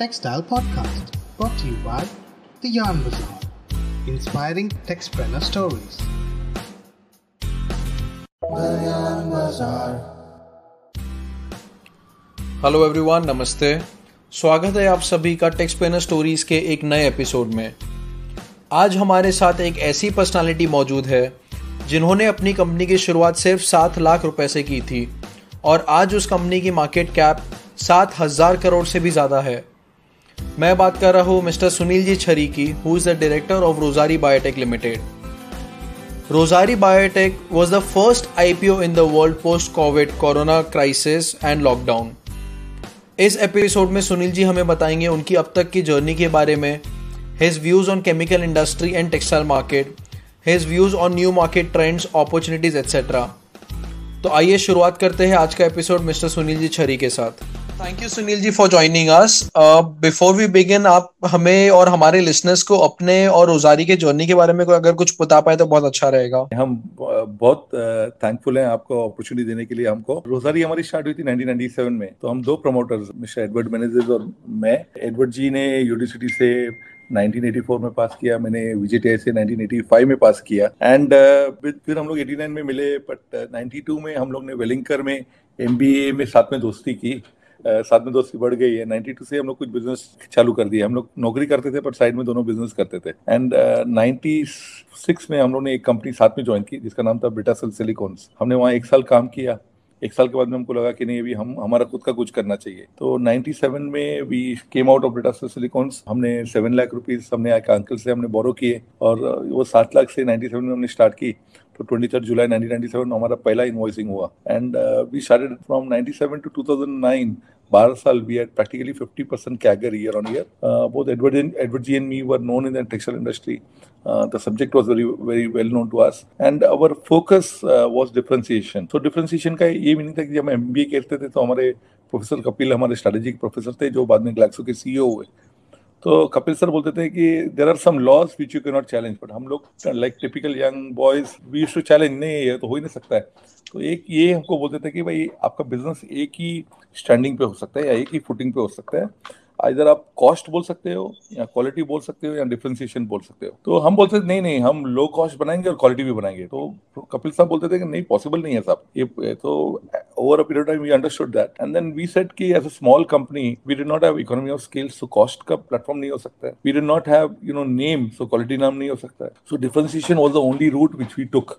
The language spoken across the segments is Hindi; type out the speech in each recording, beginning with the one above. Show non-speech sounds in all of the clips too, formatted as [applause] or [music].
Textile Podcast, brought to you by The Yarn Bazaar, inspiring textpreneur stories. The Yarn Bazaar. Hello everyone नमस्ते स्वागत है आप सभी का टेक्सपेनर स्टोरीज के एक नए एपिसोड में आज हमारे साथ एक ऐसी पर्सनालिटी मौजूद है जिन्होंने अपनी कंपनी की शुरुआत सिर्फ़ सात लाख रुपए से की थी और आज उस कंपनी की मार्केट कैप सात हज़ार करोड़ से भी ज़्यादा है मैं बात कर रहा हूँ मिस्टर सुनील जी छरी की who is the director of Rossari biotech limited Rossari biotech was the first IPO in the world post covid corona crisis and lockdown इस एपिसोड में सुनील जी हमें बताएँगे उनकी अब तक की जर्नी के बारे में his views on chemical industry and textile market his views on new market trends opportunities etcetera तो आइए शुरुआत करते हैं आज का एपिसोड मिस्टर सुनील जी छरी के साथ। Thank you Sunil ji for joining us before we begin आप हमें और हमारे लिसनर्स को अपने और रोजारी के जर्नी के बारे में कोई अगर कुछ बता पाए तो बहुत अच्छा रहेगा। हम बहुत थैंकफुल हैं आपको अपॉर्चुनिटी देने के लिए हमको। रोजारी हमारी स्टार्ट हुई थी 1997 में। तो हम दो प्रमोटर्स मिस्टर एडवर्ड मैनेजर और मैं। एडवर्ड जी ने यूनिवर्सिटी से 1984 में पास किया मैंने विजेटीआई से 1985 में पास किया। एंड uh, फिर हम लोग 89 में मिले बट uh, 92 में हम लोग ने वेलिंगकर में एमबीए में साथ में दोस्ती की। uh, साथ में दोस्ती बढ़ गई है। 92 से हम लोग कुछ बिज़नेस चालू कर दिया हम लोग नौकरी करते थे पर साइड में दोनों बिज़नेस करते थे। एंड नाइन्टी सिक्स में हम लोग ने एक कंपनी साथ में ज्वाइन की, जिसका नाम था ब्रिटासल सिलिकॉन्स हमने वहाँ एक साल काम किया। एक साल के बाद में हमको लगा कि नहीं, अभी हम, हमारा खुद का कुछ करना चाहिए। तो 97 में we came out of data silicons हमने सेवन लाख रुपीज़ हमने आके अंकल से हमने बोरो किए। और वो सात लाख से 97 में हमने स्टार्ट की। तो ट्वेंटी थर्ड जुलाई नाइनटीन हमारा पहला इन्वॉइसिंग हुआ। And we started from ninety two to बारह साल we had practically fifty percent CAGR year on year both एडवर्जी and me were known in textile industry the subject was very very well known to us and our focus was differentiation तो डिफ्रेंसिएशन का ये मीनिंग था कि जब हम एम बी ए करते थे तो हमारे प्रोफेसर कपिल, हमारे स्ट्रेटेजिक प्रोफेसर थे, जो बाद में ग्लैक्सो के सी ओ हुए। तो कपिल सर बोलते थे कि there are some laws which you can not challenge but हम लोग like typical young boys we too challenge नहीं, ये तो हो ही नहीं सकता है। तो एक ये हमको बोलते थे कि भाई आपका बिज़नेस एक ही स्टैंडिंग पे हो सकता है या एक ही फुटिंग पे हो सकता है। इधर आप कॉस्ट बोल सकते हो या क्वालिटी बोल सकते हो या डिफ्रेंसिएशन बोल सकते हो। तो हम बोलते थे, नहीं नहीं, हम लो कॉस्ट बनाएँगे और क्वालिटी भी बनाएँगे। तो कपिल साहब बोलते थे कि, नहीं पॉसिबल नहीं है साहब। ये तो over a period time we understood that and then we set कि as a small company we did not have economy of scale so cost का प्लेटफॉर्म नहीं हो सकता है। We did not have you know name so quality नाम नहीं हो सकता है। So differentiation was the only route which we took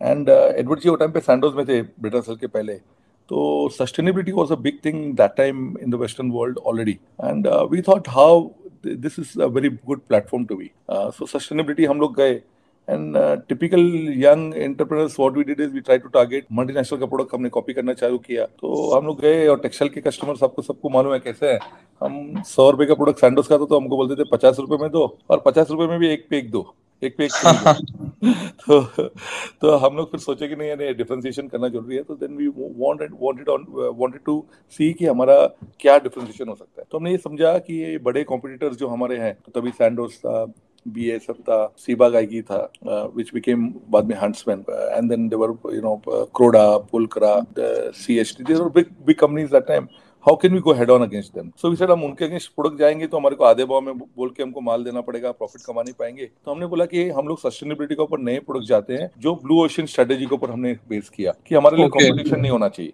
and Edward ji, वो टाइम पे सैंडोज में थे ब्रिटासल के पहले। A big thing that time in the Western world already, and uh, we thought how th- this is a very good platform to be. Uh, so sustainability हम लोग गए and typical young entrepreneurs what we did is we try to target multinational का प्रोडक्ट हमने कॉपी करना चालू किया। तो हम लोग गए और टेक्सटाइल के कस्टमर्स आपको सबको मालूम है कैसे है। हम सौ रुपए का प्रोडक्ट सैंडोस का था तो हमको बोलते थे पचास रुपए में दो और पचास रुपए में भी एक पे एक दो। एक पे एक [laughs] तो तो हम लोग फिर सोचे कि नहीं यानी डिफरेंशिएशन करना ज़रूरी है तो then we wanted wanted on wanted to see कि हमारा क्या डिफरेंशिएशन हो सकता है। तो हमने ये समझा कि ये बड़े कॉम्पिटिटर्स जो हमारे हैं तो तभी सैंडोस था बी एस एफ़ था सीबा गायकी था विच बिकेम बाद में Huntsman and then they were you know Croda Pulcra C H T they were big big companies that time how can we go head on against them so we said हम उनके अगेंस्ट प्रोडक्ट जाएँगे तो हमारे को आधे भाव में बोल के हमको माल देना पड़ेगा प्रॉफिट कमा नहीं पाएँगे। तो हमने बोला कि हम लोग सस्टेनेबिलिटी के ऊपर नए प्रोडक्ट जाते हैं जो ब्लू ओशन स्ट्रेटेजी के ऊपर हमने बेस किया कि हमारे लिए कॉम्पिटिशन नहीं होना चाहिए।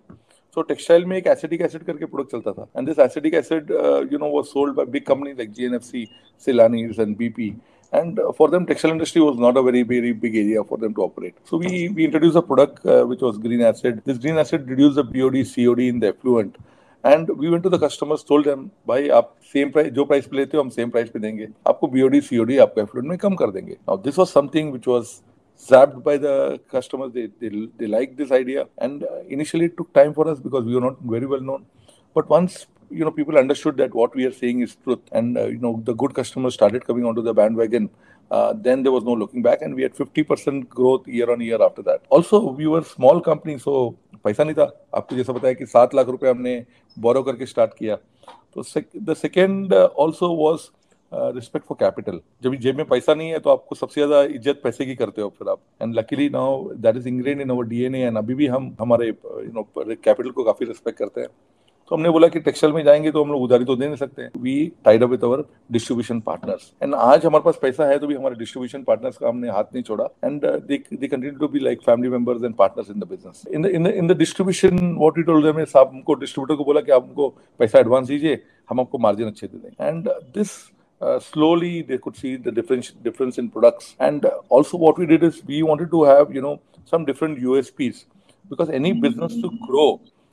सो टेक्सटाइल में एक एसिडिक एसिड करके प्रोडक्ट चलता था। And this acidic acid you know was sold by big company like GNFC Celanese and BP and uh, for them textile industry was not a very very big area for them to operate. So we we introduced a product uh, which was green acid. This green acid reduced the bod cod in the effluent. and we went to the customers told them भाई आप सेम प्राइस जो प्राइस पे लेते हो हम सेम प्राइस पे देंगे आपको बीओडी सीओडी आपको एफ्लुएंट में कम कर देंगे now this was something which was zapped by the customers they they, they liked this idea and uh, initially it took time for us because we were not very well known but once you know people understood that what we are saying is truth and uh, you know the good customers started coming onto the bandwagon uh, then there was no looking back and we had 50% growth year on year after that also we were small company so पैसा नहीं था। आपको जैसा बताया कि सात लाख रुपए हमने बोरो करके स्टार्ट किया। तो the second also was respect for capital जब जेब में पैसा नहीं है तो आपको सबसे ज़्यादा इज़्ज़त पैसे की करते हो फिर आप। And luckily now that is ingrained in our an and अभी भी हम, हमारे यू नो कैपिटल को काफ़ी रिस्पेक्ट करते हैं। तो हमने बोला कि टेक्सटाइल में जाएँगे तो हम लोग उधारी तो दे नहीं सकते। We tied up with our distribution partners and आज हमारे पास पैसा है तो भी हमारे डिस्ट्रीब्यूशन पार्टनर्स का हमने हाथ नहीं छोड़ा। And they continue to be like family members and partners in the business in the in the in the distribution what we told them साहब हमको डिस्ट्रीब्यूटर को बोला कि आप हमको पैसा एडवांस दीजिए हम आपको मार्जिन अच्छे दे देंगे। And this uh, slowly they could see the difference difference in products. And uh, also what we did is we wanted to have you know some different usps because any business to grow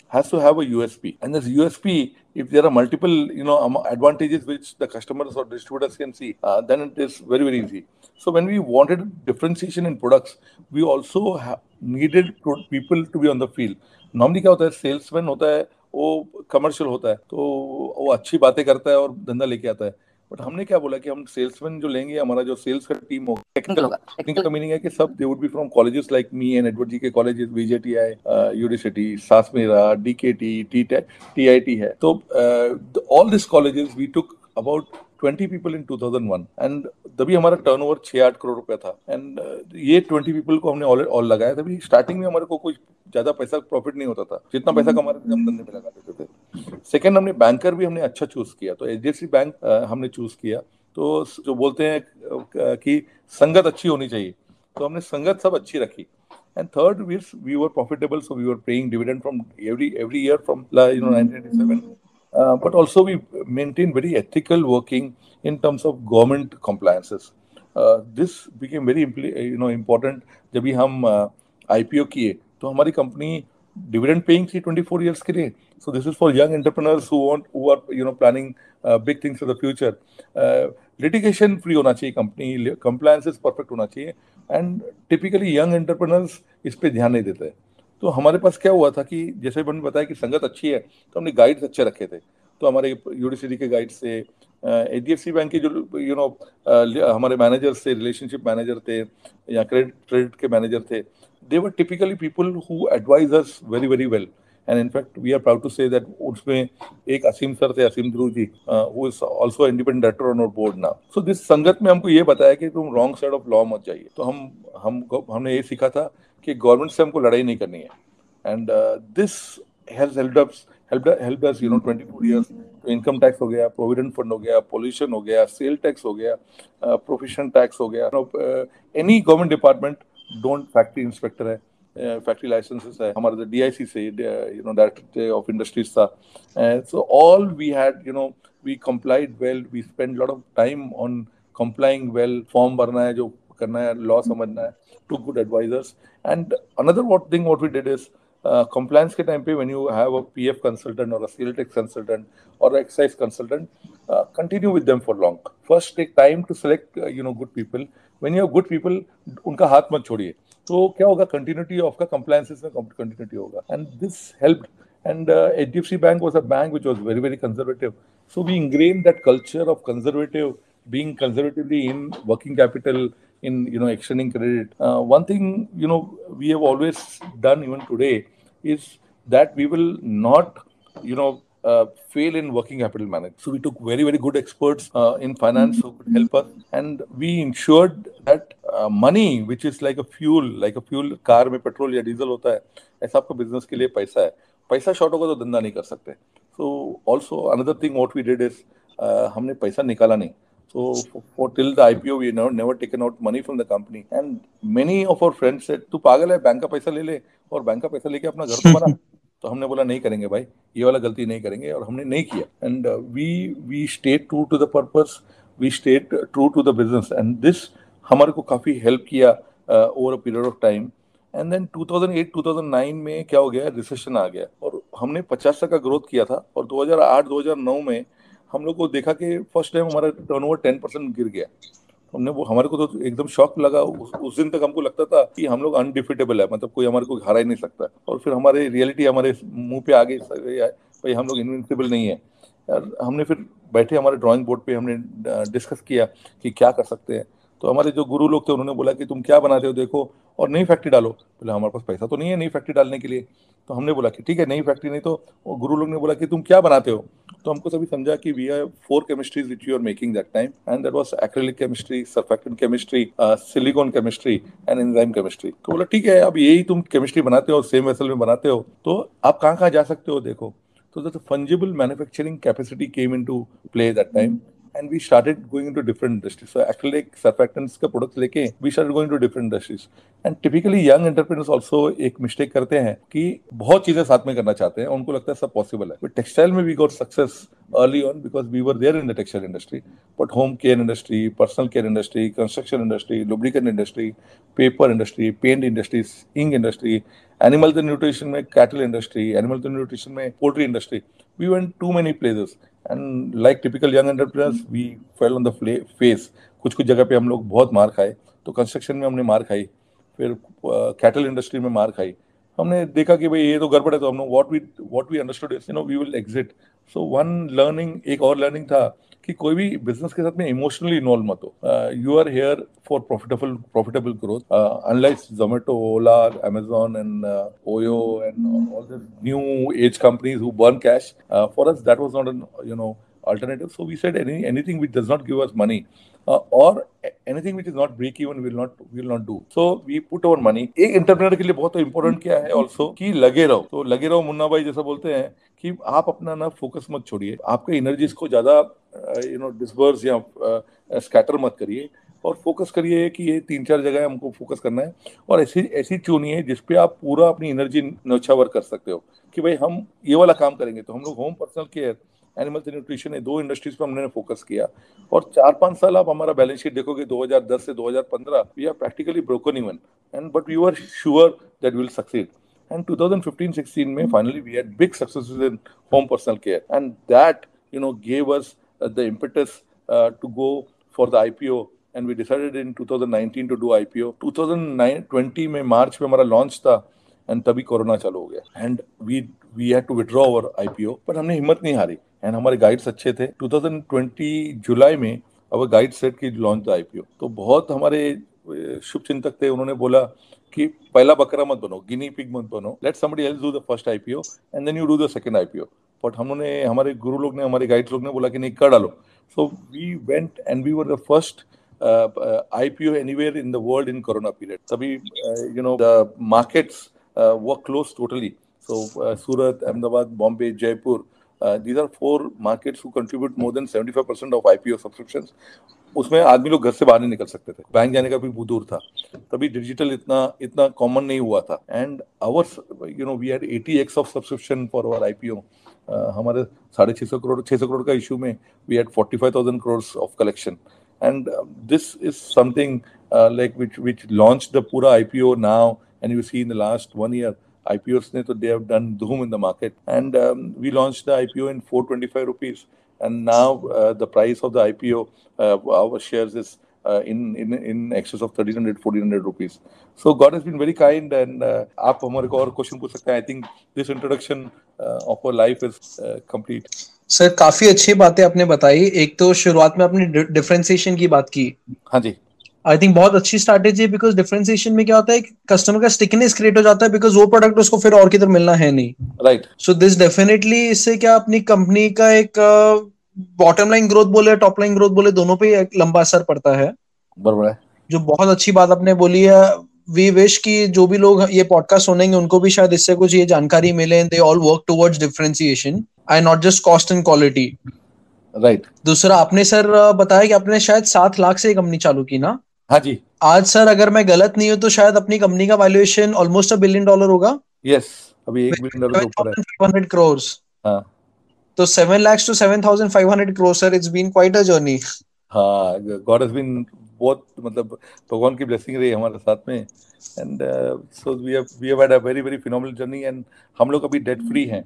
has to have a usp and this usp if there are multiple you know advantages which the customers or distributors can see uh, then it is very very easy so when we wanted differentiation in products we also needed people to be on the field normally क्या होता है सेल्समैन होता है वो कमर्शियल होता है तो वो अच्छी बातें करता है और धंधा लेके आता है बट हमने क्या बोला कि हम सेल्समैन जो लेंगे हमारा जो सेल्स का टीम होगा टेक्निकल होगा टेक्निकल का मीनिंग है कि सब they would be from colleges like me and Edward ji के कॉलेजेस बीजेटीआई यूनिवर्सिटी सासमेरा डीकेटी टी टीआईटी है। तो all this colleges we took about 20 people in 2001 and तभी हमारा टर्नओवर छह आठ करोड़ रुपया था, एंड ये 20 पीपल को हमने ऑल ऑल लगाया। तभी स्टार्टिंग में हमारे को कुछ ज़्यादा पैसा प्रॉफिट नहीं होता था, जितना पैसा कमा रहे थे हम धंधे में लगा देते थे। सेकंड हमने बैंकर भी हमने अच्छा चूज़ किया तो एच बैंक हमने चूज़ किया। तो जो बोलते हैं कि संगत अच्छी होनी चाहिए तो हमने संगत सब अच्छी रखी। And third, we we were profitable, so we were paying dividend from every every year from you know 1997 uh, but also we maintain very ethical working in terms of government compliances. Uh, this became very you know important जब भी हम uh, IPO किए तो हमारी कंपनी डिविडेंड पेइंग थी 24 इयर्स के लिए is for young entrepreneurs who want who are you know planning uh, big things for the future uh, litigation free होना चाहिए कंपनी compliances perfect होना चाहिए and typically young entrepreneurs इस पे ध्यान नहीं देते तो हमारे पास क्या हुआ था कि जैसे मैंने बताया कि संगत अच्छी है तो हमने गाइड्स अच्छे रखे थे। तो हमारे यूडीसीडी के गाइड से H D F C bank के जो यू नो हमारे मैनेजर से रिलेशनशिप मैनेजर थे, या क्रेडिट क्रेडिट के मैनेजर थे। They were typically people who advise us very very well and in fact we are proud to say that उसमें एक असीम सर थे, Aseem Dhruv ji who is also independent director on board ना सो दिस संगत में हमको ये बताया कि तुम रॉन्ग साइड ऑफ़ लॉ मत जाइए। तो हम हम हमने ये सीखा था कि गवर्नमेंट से हमको लड़ाई नहीं करनी है। And this has helped us helped us you know 24 years income tax हो गया प्रोविडेंट फंड हो गया पोल्यूशन हो गया सेल टैक्स हो गया प्रोफेशन टैक्स हो गया any government department don't factory inspector है फैक्ट्री लाइसेंसेस है, हमारे डीआईसी से you know director of industries था so all we had you know we complied well we spend lot of time on complying well form भरना है जो करना है लॉ समझना है to good advisers and another what thing what we did is compliance के टाइम पे when you have a PF consultant और अ सेल कंसल्टेंट और excise consultant continue with them for long first take time to select you know good people when you have good people उनका हाथ मत छोड़िए। तो क्या होगा? कंटिन्यूटी ऑफ़ का कंप्लायंसेस में कंटिन्यूटी होगा। And this helped and uh, HDFC Bank was a bank which was very very conservative. So we ingrained that culture of conservative being conservatively in working capital in you know extending credit. Uh, one thing you know we have always done even today is that we will not you know uh, fail in working capital management. So we took very very good experts uh, in finance who could help us, and we ensured that uh, money, which is like a fuel, like a fuel car में पेट्रोल या डीजल होता है ऐसा आपका बिजनेस के लिए पैसा है पैसा शॉर्ट होगा तो धंधा नहीं कर सकते so also another thing what we did is हमने पैसा निकाला नहीं So for, for till the IPO, we never never taken out money from the company. And many of our friends said, "तू पागल है बैंक का पैसा ले ले और बैंक का पैसा लेके अपना घर तो बना." [laughs] तो हमने बोला नहीं करेंगे भाई ये वाला गलती नहीं करेंगे। और हमने नहीं किया। And we we stayed true to the purpose we stayed true to the business and this हमारे को काफ़ी हेल्प किया over a period of time and then 2008 2009 में क्या हो गया? रिसेशन आ गया। और हमने 50 का ग्रोथ किया था। और 2008 2009 में हम लोग को देखा कि फ़र्स्ट टाइम हमारा टर्न ओवर टेन परसेंट गिर गया। हमने वो हमारे को तो एकदम शॉक लगा। उस, उस दिन तक हमको लगता था कि हम लोग अनडिफिटेबल है मतलब कोई हमारे को हरा ही नहीं सकता। और फिर हमारे रियलिटी हमारे मुँह पे आ गई भाई हम लोग इनविंसिबल नहीं है। यार हमने फिर बैठे हमारे ड्राइंग बोर्ड पे हमने डिस्कस किया कि क्या कर सकते हैं। तो हमारे जो गुरु लोग थे, उन्होंने बोला कि तुम क्या बनाते हो, देखो, और नई फैक्ट्री डालो। बोले, हमारे पास पैसा तो नहीं है नई फैक्ट्री डालने के लिए। तो हमने बोला कि ठीक है, नई फैक्ट्री नहीं तो गुरु लोग ने बोला कि तुम क्या बनाते हो? तो हमको सभी समझा कि we are four chemistries which you are making that time and that was acrylic chemistry surfactant chemistry silicon chemistry and enzyme chemistry तो बोला, ठीक है, अब यही तुम केमिस्ट्री बनाते हो सेम वेसल में बनाते हो तो आप कहाँ कहाँ जा सकते हो, देखो? So the fungible manufacturing capacity came into play that time. And we started going to different industries so actually एक सरफेक्टेंस का प्रोडक्ट लेके we start going to different industries and typically young entrepreneurs also एक मिस्टेक करते हैं कि बहुत चीज़ें साथ में करना चाहते हैं उनको लगता है सब पॉसिबल है बट टेक्सटाइल में we got success early on because we were there in the textile industry but home care industry personal care industry construction industry lubricate industry paper industry paint industries ink industry animal nutrition में cattle industry, animal न्यूट्रिशन में poultry industry we went to many places. And like typical young entrepreneurs we fail on the face कुछ कुछ जगह पे हम लोग बहुत मार खाए तो कंस्ट्रक्शन में हमने मार खाई फिर कैटल uh, इंडस्ट्री में मार खाई। हमने देखा कि भाई ये तो गड़बड़ है तो हम लोग what we what we understood you know we will exit so one learning एक और लर्निंग था कि कोई भी बिज़नेस के साथ में इमोशनली इन्वॉल्व मत हो you are here for profitable profitable growth unlike Zomato Ola Amazon and Oyo and all the new age companies who burn cash for us that was not an you know alternative. So we said any anything which does not give us money uh, or anything which is not break even will not will not do. So we put our money. एक इंटरप्रेनर के लिए बहुत इंपॉर्टेंट क्या है ऑल्सो कि लगे रहो तो लगे रहो मुन्ना भाई जैसा बोलते हैं कि आप अपना ना फोकस मत छोड़िए आपके एनर्जीज को ज़्यादा यू नो डिस्बर्स या स्कैटर मत करिए और फोकस करिए कि ये तीन चार जगह हमको फोकस करना है और ऐसी ऐसी चुनिए जिसपे आप पूरा अपनी एनर्जी नौछावर कर सकते हो कि भाई हम ये वाला काम करेंगे तो हम लोग home personal care animal nutrition है दो इंडस्ट्रीज़ पर हमने फोकस किया और चार पाँच साल आप हमारा बैलेंस शीट देखोगे 2010 से 2015 we are practically broken even and but you are sure that will succeed and 2015-16 में finally we had big successes in home personal care and you know gave us uh, the impetus uh, to go for the IPO and we decided in 2019 to do IPO 2020 में मार्च में हमारा लॉन्च था एंड तभी कोरोना चालू हो गया। And we we had to withdraw our IPO पर हमने हिम्मत नहीं हारी। एंड हमारे गाइड्स अच्छे थे। 2020 जुलाई में अब गाइड सेट की लॉन्च द आईपीओ तो बहुत हमारे शुभ चिंतक थे। उन्होंने बोला कि पहला बकरा मत बनो गिनी पिग मत बनो। Let somebody else do the first IPO and then you do the second IPO but हमने हमारे गुरु लोग ने हमारे गाइड्स लोग ने बोला कि नहीं कर डालो। So we went and we were the first IPO anywhere in the world in corona period तभी you know markets were close totally so Surat Ahmedabad Bombay Jaipur Uh, these are four markets who contribute more than 75% of IPO subscriptions. उसमें आदमी लोग घर से बाहर नहीं निकल सकते थे। बैंक जाने का भी बहुत दूर था। तभी डिजिटल इतना इतना कॉमन नहीं हुआ था। And our you know we had 80 x of subscription for our IPO हमारे साढ़े छः सौ करोड़ छः सौ करोड़ का इशू में we had forty five thousand crore of collection and this is something like which which launch the पूरा IPO now and you see in the last one year IPOs ne, so they have done doom in the market. And um, we launched the IPO in 425 rupees. And now uh, the price of the IPO, uh, our shares is uh, in, in in excess of 1300 1400 rupees. So god has been very kind and uh, आप हमारे को और क्वेश्चन पूछ सकते हैं. I think this introduction of our life is complete sir काफ़ी अच्छी बातें आपने बताई. एक तो शुरुआत में आपने डिफरेंशिएशन की बात की. हाँ जी. आई थिंक बहुत अच्छी स्ट्रैटेजी है बिकॉज़ डिफरेंशिएशन में क्या होता है कस्टमर का स्टिकनेस क्रिएट हो जाता है बिकॉज़ वो प्रोडक्ट उसको फिर और किधर मिलना है नहीं. राइट सो दिस डेफिनेटली इससे क्या अपनी कंपनी का एक बॉटम लाइन ग्रोथ बोले टॉप लाइन ग्रोथ बोले दोनों पे एक लंबा असर पड़ता है। बराबर है। जो बहुत अच्छी बात आपने बोली है वी विश कि जो भी लोग ये पॉडकास्ट सुनेंगे उनको भी शायद इससे कुछ ये जानकारी मिले they all work towards differentiation I not just cost and quality right दूसरा आपने सर बताया कि आपने शायद सात लाख से कंपनी चालू की ना? हाँ जी। आज सर अगर मैं गलत नहीं हूँ तो शायद अपनी कंपनी का valuation almost a billion dollar होगा। यस अभी एक बिलियन डॉलर ऊपर है। हंड्रेड करोड़ हाँ। तो seven lakhs to seven thousand five hundred crore sir it's been quite a journey हाँ गॉड हैज़ बीन बहुत मतलब भगवान की ब्लेसिंग रही हमारे साथ में and so we have we have had a very very phenomenal journey and हम लोग अभी डेट फ्री हैं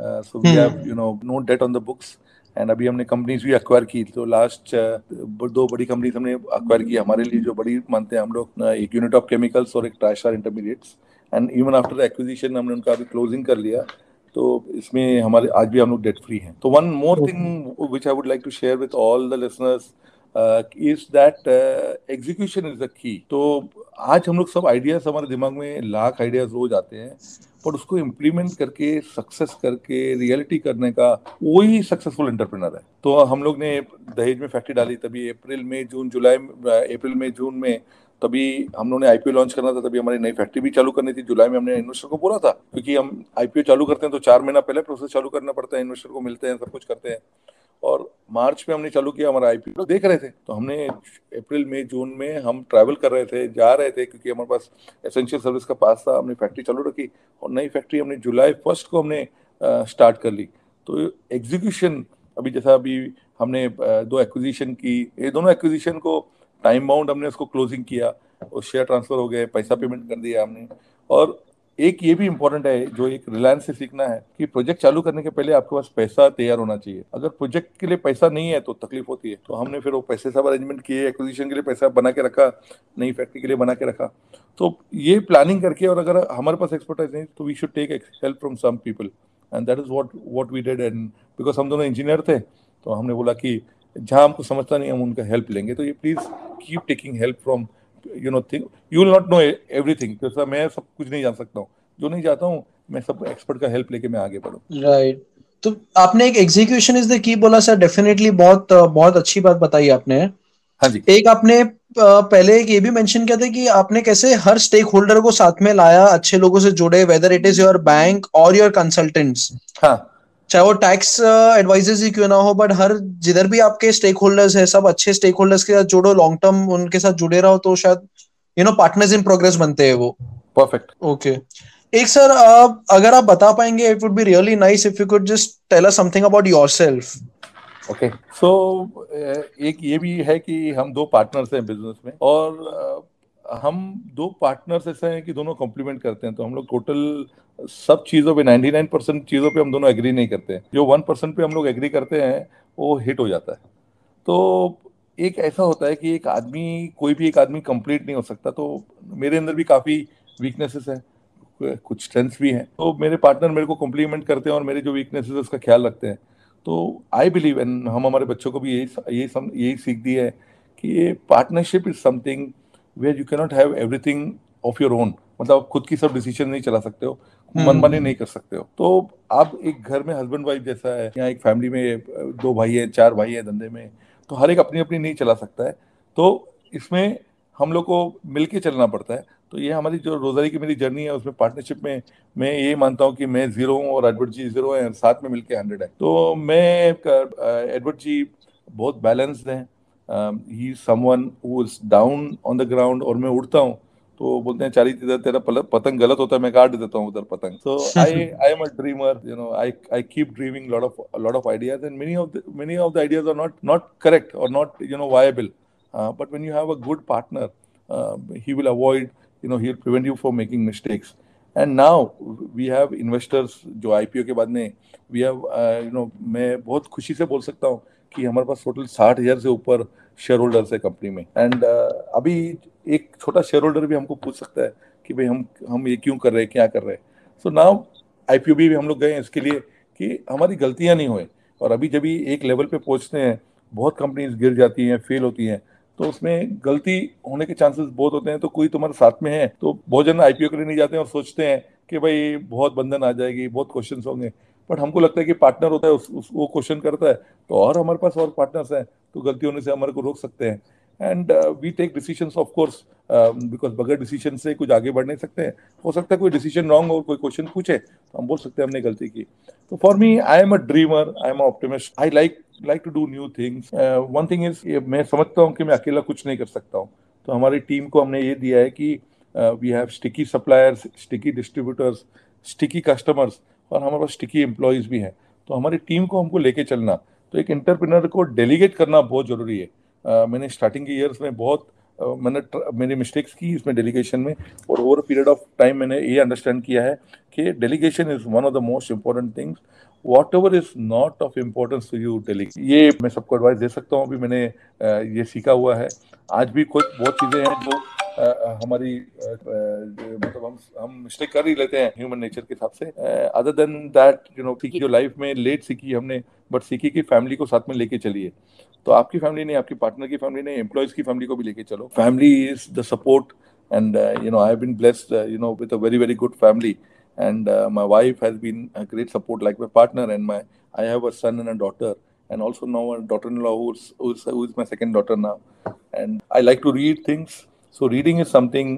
so we have you know no debt on the books and अभी हमने कंपनीज़ भी अक्वायर की। तो लास्ट uh, दो बड़ी कंपनीज़ हमने अक्वायर की हमारे लिए जो बड़ी मानते हैं हम लोग एक यूनिट ऑफ़ केमिकल्स और एक Tristar intermediates and even after acquisition हमने उनका अभी क्लोजिंग कर लिया। तो इसमें हमारे आज भी हम लोग डेट फ्री हैं। तो one more thing which I would like to share with all the listeners is that execution is the key तो आज हम लोग सब आइडियाज़ हमारे दिमाग में लाख आइडियाज़ रोज आते हैं पर उसको इम्प्लीमेंट करके सक्सेस करके रियलिटी करने का वही सक्सेसफुल एंटरप्रेनर है। तो हम लोग ने दहेज में फैक्ट्री डाली तभी अप्रैल में जून जुलाई अप्रैल में जून में तभी हम लोगों ने आईपीओ लॉन्च करना था, तभी हमारी नई फैक्ट्री भी चालू करनी थी। जुलाई में हमने इन्वेस्टर को बोला था, क्योंकि हम आईपीओ चालू करते हैं तो चार महीना पहले प्रोसेस चालू करना पड़ता है इन्वेस्टर को मिलते हैं, सब कुछ करते हैं। और मार्च में हमने चालू किया हमारा आईपीओ देख रहे थे। तो हमने अप्रैल, मई, जून में हम ट्रैवल कर रहे थे, जा रहे थे, क्योंकि हमारे पास एसेंशियल सर्विस का पास था, हमने फैक्ट्री चालू रखी और नई फैक्ट्री हमने जुलाई फ़र्स्ट को हमने स्टार्ट कर ली। तो एग्जीक्यूशन अभी जैसा अभी हमने दो एक्विजिशन की, ये दोनों एक्विजिशन को टाइम बाउंड हमने उसको क्लोजिंग किया, और शेयर ट्रांसफ़र हो गए, पैसा पेमेंट कर दिया हमने। और एक ये भी इम्पोर्टेंट है, जो एक रिलायंस से सीखना है, कि प्रोजेक्ट चालू करने के पहले आपके पास पैसा तैयार होना चाहिए। अगर प्रोजेक्ट के लिए पैसा नहीं है तो तकलीफ़ होती है। तो हमने फिर वो पैसे सब अरेंजमेंट किए एक्विजिशन के लिए पैसा बना के रखा, नई फैक्ट्री के लिए बना के रखा। तो ये प्लानिंग करके, और अगर हमारे पास एक्सपर्टाइज नहीं तो we should take help from some people and that is what what we did and because हम दोनों इंजीनियर थे तो हमने बोला कि जहाँ हमको समझता नहीं हम उनका हेल्प लेंगे। तो ये please keep taking help from you know thing you will not know everything तो मैं सब कुछ नहीं जान सकता हूँ। जो नहीं जाता हूँ मैं सब एक्सपर्ट का हेल्प लेके मैं आगे बढ़ू। Right right. तो आपने एक एग्जीक्यूशन इज़ द की बोला सर डेफिनेटली बहुत बहुत अच्छी बात बताई आपने। हाँ जी। एक आपने पहले एक ये भी मेंशन किया था कि आपने कैसे हर स्टेक होल्डर को साथ में लाया अच्छे लोगों से जुड़े whether it is your bank और योर कंसल्टेंट्स हाँ। चाहे वो टैक्स एडवाइजर्स ही क्यों ना हो बट हर जिधर भी आपके स्टेक होल्डर्स है सब अच्छे स्टेक होल्डर्स के साथ जुड़ो लॉन्ग टर्म उनके साथ जुड़े रहो तो शायद you know partners in progress बनते हैं वो। Perfect okay okay. एक सर आप अगर आप बता पाएँगे it would be really nice if you could just tell us something about yourself okay so एक ये भी है कि हम दो पार्टनर्स हैं बिज़नेस में और uh, हम दो पार्टनर्स ऐसे हैं कि दोनों कॉम्प्लीमेंट करते हैं तो हम लोग टोटल सब चीज़ों पे 99 परसेंट चीज़ों पे हम दोनों एग्री नहीं करते हैं। जो वन परसेंट पे हम लोग एग्री करते हैं, वो हिट हो जाता है। तो एक ऐसा होता है कि एक आदमी, कोई भी एक आदमी कंप्लीट नहीं हो सकता तो मेरे अंदर भी काफ़ी वीकनेसेस हैं, कुछ स्ट्रेंथ्स भी हैं। तो मेरे पार्टनर मेरे को कॉम्प्लीमेंट करते हैं और मेरे जो वीकनेसेस है, उसका ख्याल रखते हैं। तो आई बिलीव एंड हम हमारे बच्चों को भी यही यही यही सीख दी है कि ये partnership is something where you cannot have everything of your own मतलब आप खुद की सब डिसीज़न नहीं चला सकते हो मन हम्म। नहीं कर सकते हो। तो आप एक घर में हस्बैंड वाइफ जैसा है या एक फैमिली में दो भाई है चार भाई है धंधे में तो हर एक अपनी अपनी नहीं चला सकता है। तो इसमें हम लोग को मिलके चलना पड़ता है। तो ये हमारी जो रोजारी की मेरी जर्नी है उसमें पार्टनरशिप में मैं ये मानता हूँ कि मैं ज़ीरो हूँ और एडवर्ड जी ज़ीरो है साथ में मिलके हंड्रेड है। तो मैं एडवर्ड जी बहुत बैलेंस्ड हैं। He someone who is down on the ground और मैं उड़ता हूँ तो बोलते हैं चारी इधर तेरा पतंग गलत होता है मैं काट देता हूँ उधर पतंग. So I I am a dreamer you know I I keep dreaming lot of lot of ideas and many of many of the ideas are not not correct और not you know viable but when you have a good partner he will avoid you know he'll prevent you from making mistakes. And now we have investors जो IPO के बाद में we have uh, you know मैं बहुत खुशी से बोल सकता हूँ कि हमारे पास टोटल साठ हज़ार से ऊपर शेयर होल्डर्स है कंपनी में। एंड uh, अभी एक छोटा शेयर होल्डर भी हमको पूछ सकता है कि भाई हम हम ये क्यों कर रहे हैं क्या कर रहे हैं? सो नाउ आईपीओ भी हम लोग गए इसके लिए कि हमारी गलतियाँ नहीं हुए। और अभी जब एक लेवल पे पहुँचते हैं बहुत कंपनीज़ गिर जाती हैं फेल होती हैं तो उसमें गलती होने के चांसेस बहुत होते हैं। तो कोई तुम्हारे साथ में है तो बहुत जन आईपीओ के लिए नहीं जाते हैं और सोचते हैं कि भाई बहुत बंधन आ जाएगी बहुत क्वेश्चन होंगे। बट हमको लगता है कि पार्टनर होता है उस, उस वो क्वेश्चन करता है तो और हमारे पास और पार्टनर्स हैं तो गलती होने से हमारे को रोक सकते हैं। And we take decision of course because बगैर डिसीज़न से कुछ आगे बढ़ नहीं सकते हैं। हो सकता है कोई डिसीज़न रॉन्ग हो कोई क्वेश्चन पूछे तो हम बोल सकते हैं हमने गलती की। तो for me I am a dreamer I am optimist I like like to do new things one thing is मैं समझता हूँ कि मैं अकेला कुछ नहीं कर सकता हूँ। तो हमारी टीम को हमने ये दिया है कि we have sticky suppliers sticky distributors sticky customers और हमारे पास स्टिकी एम्प्लॉयज़ भी हैं। तो हमारी टीम को हमको लेके चलना तो एक इंटरप्रिनर को डेलीगेट करना बहुत ज़रूरी है। uh, मैंने स्टार्टिंग के ईयर्स में बहुत uh, मैंने मेरी मिस्टेक्स की इसमें डेलीगेशन में और ओवर पीरियड ऑफ़ टाइम मैंने ये अंडरस्टैंड किया है कि delegation is one of the most important things whatever is not of importance to you delegate ये मैं सबको एडवाइस दे सकता हूँ अभी मैंने ये सीखा हुआ है। आज भी कुछ बहुत चीज़ें हैं जो हमारी मतलब हम हम मिस्टेक कर ही लेते हैं ह्यूमन नेचर के हिसाब से। Other then that you know सीखी जो लाइफ में लेट सीखी हमने बट सीखी कि फैमिली को साथ में लेके चलिए। तो आपकी फैमिली नहीं आपकी पार्टनर की फैमिली नहीं एम्प्लॉयज़ की फैमिली को भी लेके चलो। Family is the support and you know I have been blessed you know with a very very good family and uh, my wife has been a great support like my partner and my i have a son and a daughter and also now a daughter-in-law who's, who's, who's my second daughter now. And i like to read things so reading is something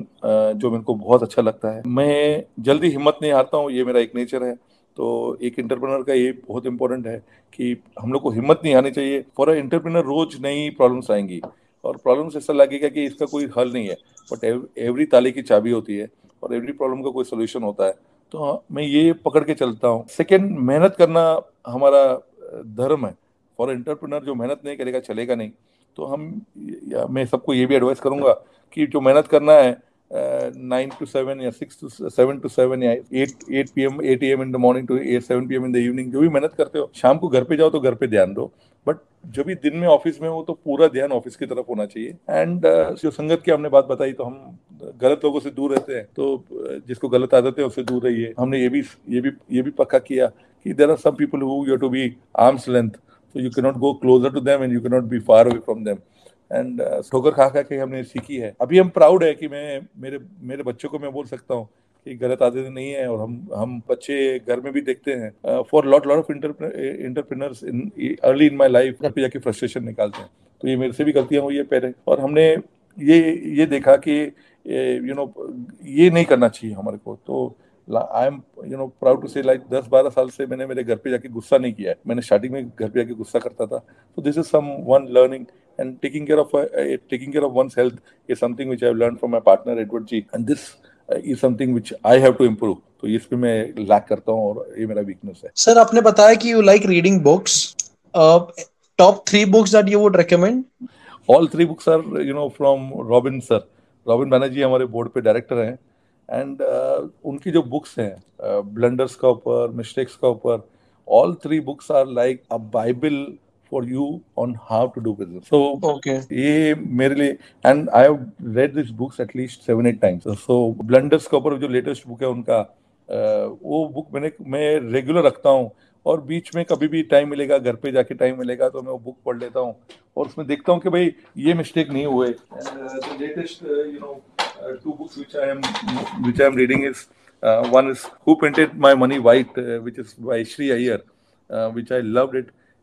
जो मेरे को बहुत अच्छा लगता है। मैं जल्दी हिम्मत नहीं हारता हूँ ये मेरा एक नेचर है। तो एक इंटरप्रेनर का ये बहुत इंपॉर्टेंट है कि हम लोग को हिम्मत नहीं आनी चाहिए। फॉर अ इंटरप्रेनर रोज नई प्रॉब्लम्स आएँगी। और प्रॉब्लम्स ऐसा लगेगा कि इसका कोई हल नहीं है। बट एवरी ताले की चाबी होती है और एवरी प्रॉब्लम का कोई सोल्यूशन होता है। तो हाँ, मैं ये पकड़ के चलता हूँ। सेकेंड मेहनत करना हमारा धर्म है। फॉर एंटरप्रेनर जो मेहनत नहीं करेगा चलेगा नहीं। तो हम मैं सबको ये भी एडवाइस करूँगा कि जो मेहनत करना है नाइन टू सेवन या six to seven to seven या eight eight P M eight AM in the morning to eight seven P M in the evening जो भी मेहनत करते हो शाम को घर पे जाओ तो घर पे ध्यान दो बट जब भी दिन में ऑफ़िस में हो तो पूरा ध्यान ऑफ़िस की तरफ़ होना चाहिए। एंड uh, जो संगत की हमने बात बताई तो हम गलत लोगों से दूर रहते हैं तो जिसको गलत आदत उससे दूर रहिए। हमने ये भी ये भी ये भी पक्का किया कि there are some people who you to be arm's length so you cannot go closer to them and you cannot be far away from them and uh, ठोकर खा खा के हमने सीखी है। अभी हम प्राउड है कि मैं मेरे मेरे बच्चों को मैं बोल सकता हूँ कि गलत आदतें नहीं है और हम हम बच्चे घर में भी देखते हैं। For lot lot of entrepreneurs in early in my life घर पे जाके फ्रस्ट्रेशन निकालते हैं। तो ये मेरे से भी गलतियाँ हुई है पहले। और हमने ये ये देखा कि यू नो ये नहीं करना चाहिए हमारे को। तो I am you know proud to say like दस बारह साल से मैंने मेरे घर पे जाके गुस्सा नहीं किया है। मैंने स्टार्टिंग में घर पे जाके गुस्सा करता था। तो this is someone learning and taking care of uh, taking care of one's health is something which I learned from my partner Edward G. And this uh, is something which I have to तो इस पे मैं लैक करता हूँ और ये मेरा वीकनेस है। सर आपने बताया कि you like reading books top three books that you would recommend all three books are you know from Robin sir Robin Banerjee हमारे बोर्ड पे डायरेक्टर हैं। एंड uh, उनकी जो बुक्स हैं ब्लंडर्स uh, का ऊपर मिस्टेक्स का ऊपर all three books are like a bible for you on how to do business so okay ये मेरे लिए and I have read this books at least seven eight times so blunders का ऊपर जो लेटेस्ट बुक है उनका वो बुक मैंने मैं रेगुलर रखता हूँ और बीच में कभी भी टाइम मिलेगा घर पे जाके टाइम मिलेगा तो मैं वो बुक पढ़ लेता हूँ और उसमें देखता हूँ कि भाई ये मिस्टेक नहीं हुए। Latest you know two books which I am which I am reading is uh, one is Who Painted My Money White, uh, which is by Sri Iyer, uh,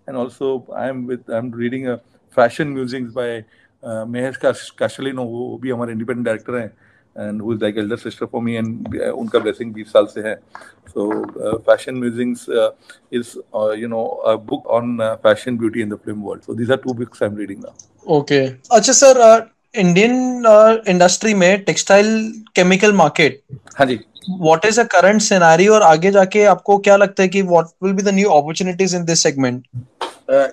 and also I am with I'm reading a Fashion Musings by uh, Mehesh Kashalino, who भी हमारे independent director हैं and who is like elder sister for me and uh, उनका blessing 20 साल से है so uh, fashion musings uh, is uh, you know a book on uh, fashion beauty in the film world so these are two books i'm reading now okay अच्छा sir uh, Indian industry uh, में टेक्सटाइल केमिकल मार्केट हाँ जी what is a current scenario और आगे जाके आपको क्या लगता है कि what will be the new opportunities in this segment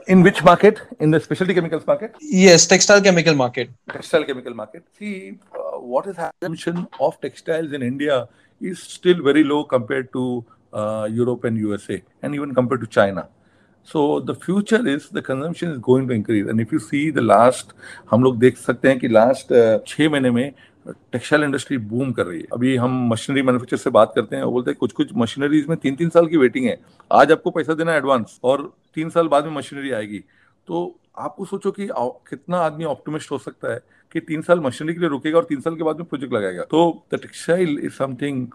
in which market in the specialty chemicals market yes textile chemical market textile chemical market see uh, what is consumption of textiles in india is still very low compared to uh, europe and usa and even compared to china So the future is the consumption is going to increase. And if you see the last, हम लोग देख सकते हैं कि लास्ट uh, छह महीने में टेक्सटाइल इंडस्ट्री बूम कर रही है। अभी हम मशीनरी मैन्युफैक्चर से बात करते हैं, वो बोलते हैं, कुछ कुछ मशीनरीज में तीन तीन साल की वेटिंग है। आज आपको पैसा देना एडवांस और तीन साल बाद में मशीनरी आएगी। तो आपको सोचो कि कितना आदमी ऑप्टोमिस्ट हो सकता है कि तीन साल मशीनरी के लिए रुकेगा और तीन साल के बाद में प्रोजेक्ट लगाएगा। तो the textile is something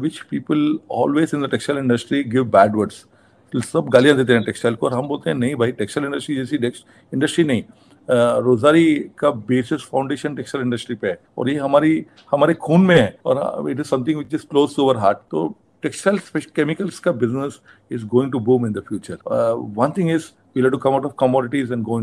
which people always in the textile industry give bad words सब गालियाँ देते हैं टेक्सटाइल को और हम बोलते हैं, नहीं भाई टेक्सटाइल इंडस्ट्री जैसी इंडस्ट्री नहीं। रोजारी का बेसिस फाउंडेशन टेक्सटाइल इंडस्ट्री पे है और ये हमारी हमारे खून में है और it is something which is close to our heart तो टेक्सटाइल chemicals का business is going to boom in the future. Uh, one thing is we'll have to come out of commodities and go.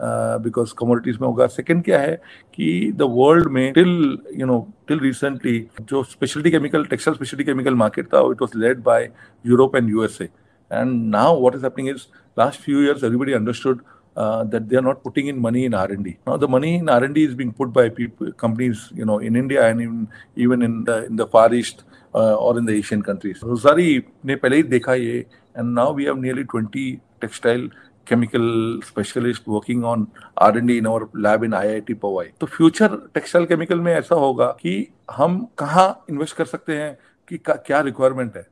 Because commodities में होगा सेकेंड क्या है कि द वर्ल्ड में till you know till recently जो speciality chemical textile speciality chemical market था it was led by Europe and USA and now what is happening is last few years everybody understood Uh, that they are not putting in money in R&D. Now the money in R&D is being put by people, companies, you know, in India and even even in the in the Far East uh, or in the Asian countries. Rosari ने पहले ही देखा ये, and now we have nearly 20 textile chemical specialist working on R&D in our lab in IIT Powai. तो फ्यूचर टेक्सटाइल केमिकल में ऐसा होगा कि हम कहाँ इन्वेस्ट कर सकते हैं कि क्या रिक्वायरमेंट है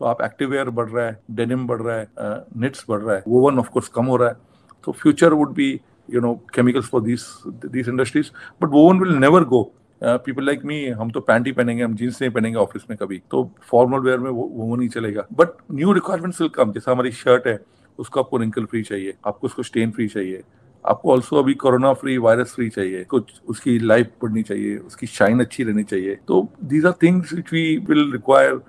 तो आप एक्टिववेयर बढ़ रहा है डेनिम बढ़ रहा है निट्स बढ़ रहा है वोवन ऑफ़ कोर्स कम हो रहा है तो future would be you know chemicals for this this industries but woven will never go people like me हम तो पैंट ही पहनेंगे, हम जींस नहीं पहनेंगे ऑफ़िस में कभी। तो फॉर्मल वेयर में वो वो नहीं चलेगा। But new requirements will come जैसा हमारी शर्ट है, उसको आपको रिंकल फ्री चाहिए, आपको उसको स्टेन फ्री चाहिए। आपको ऑल्सो अभी कोरोना फ्री वायरस फ्री चाहिए। कुछ उसकी लाइफ बढ़नी चाहिए, उसकी शाइन अच्छी रहनी चाहिए। तो these are things which we will require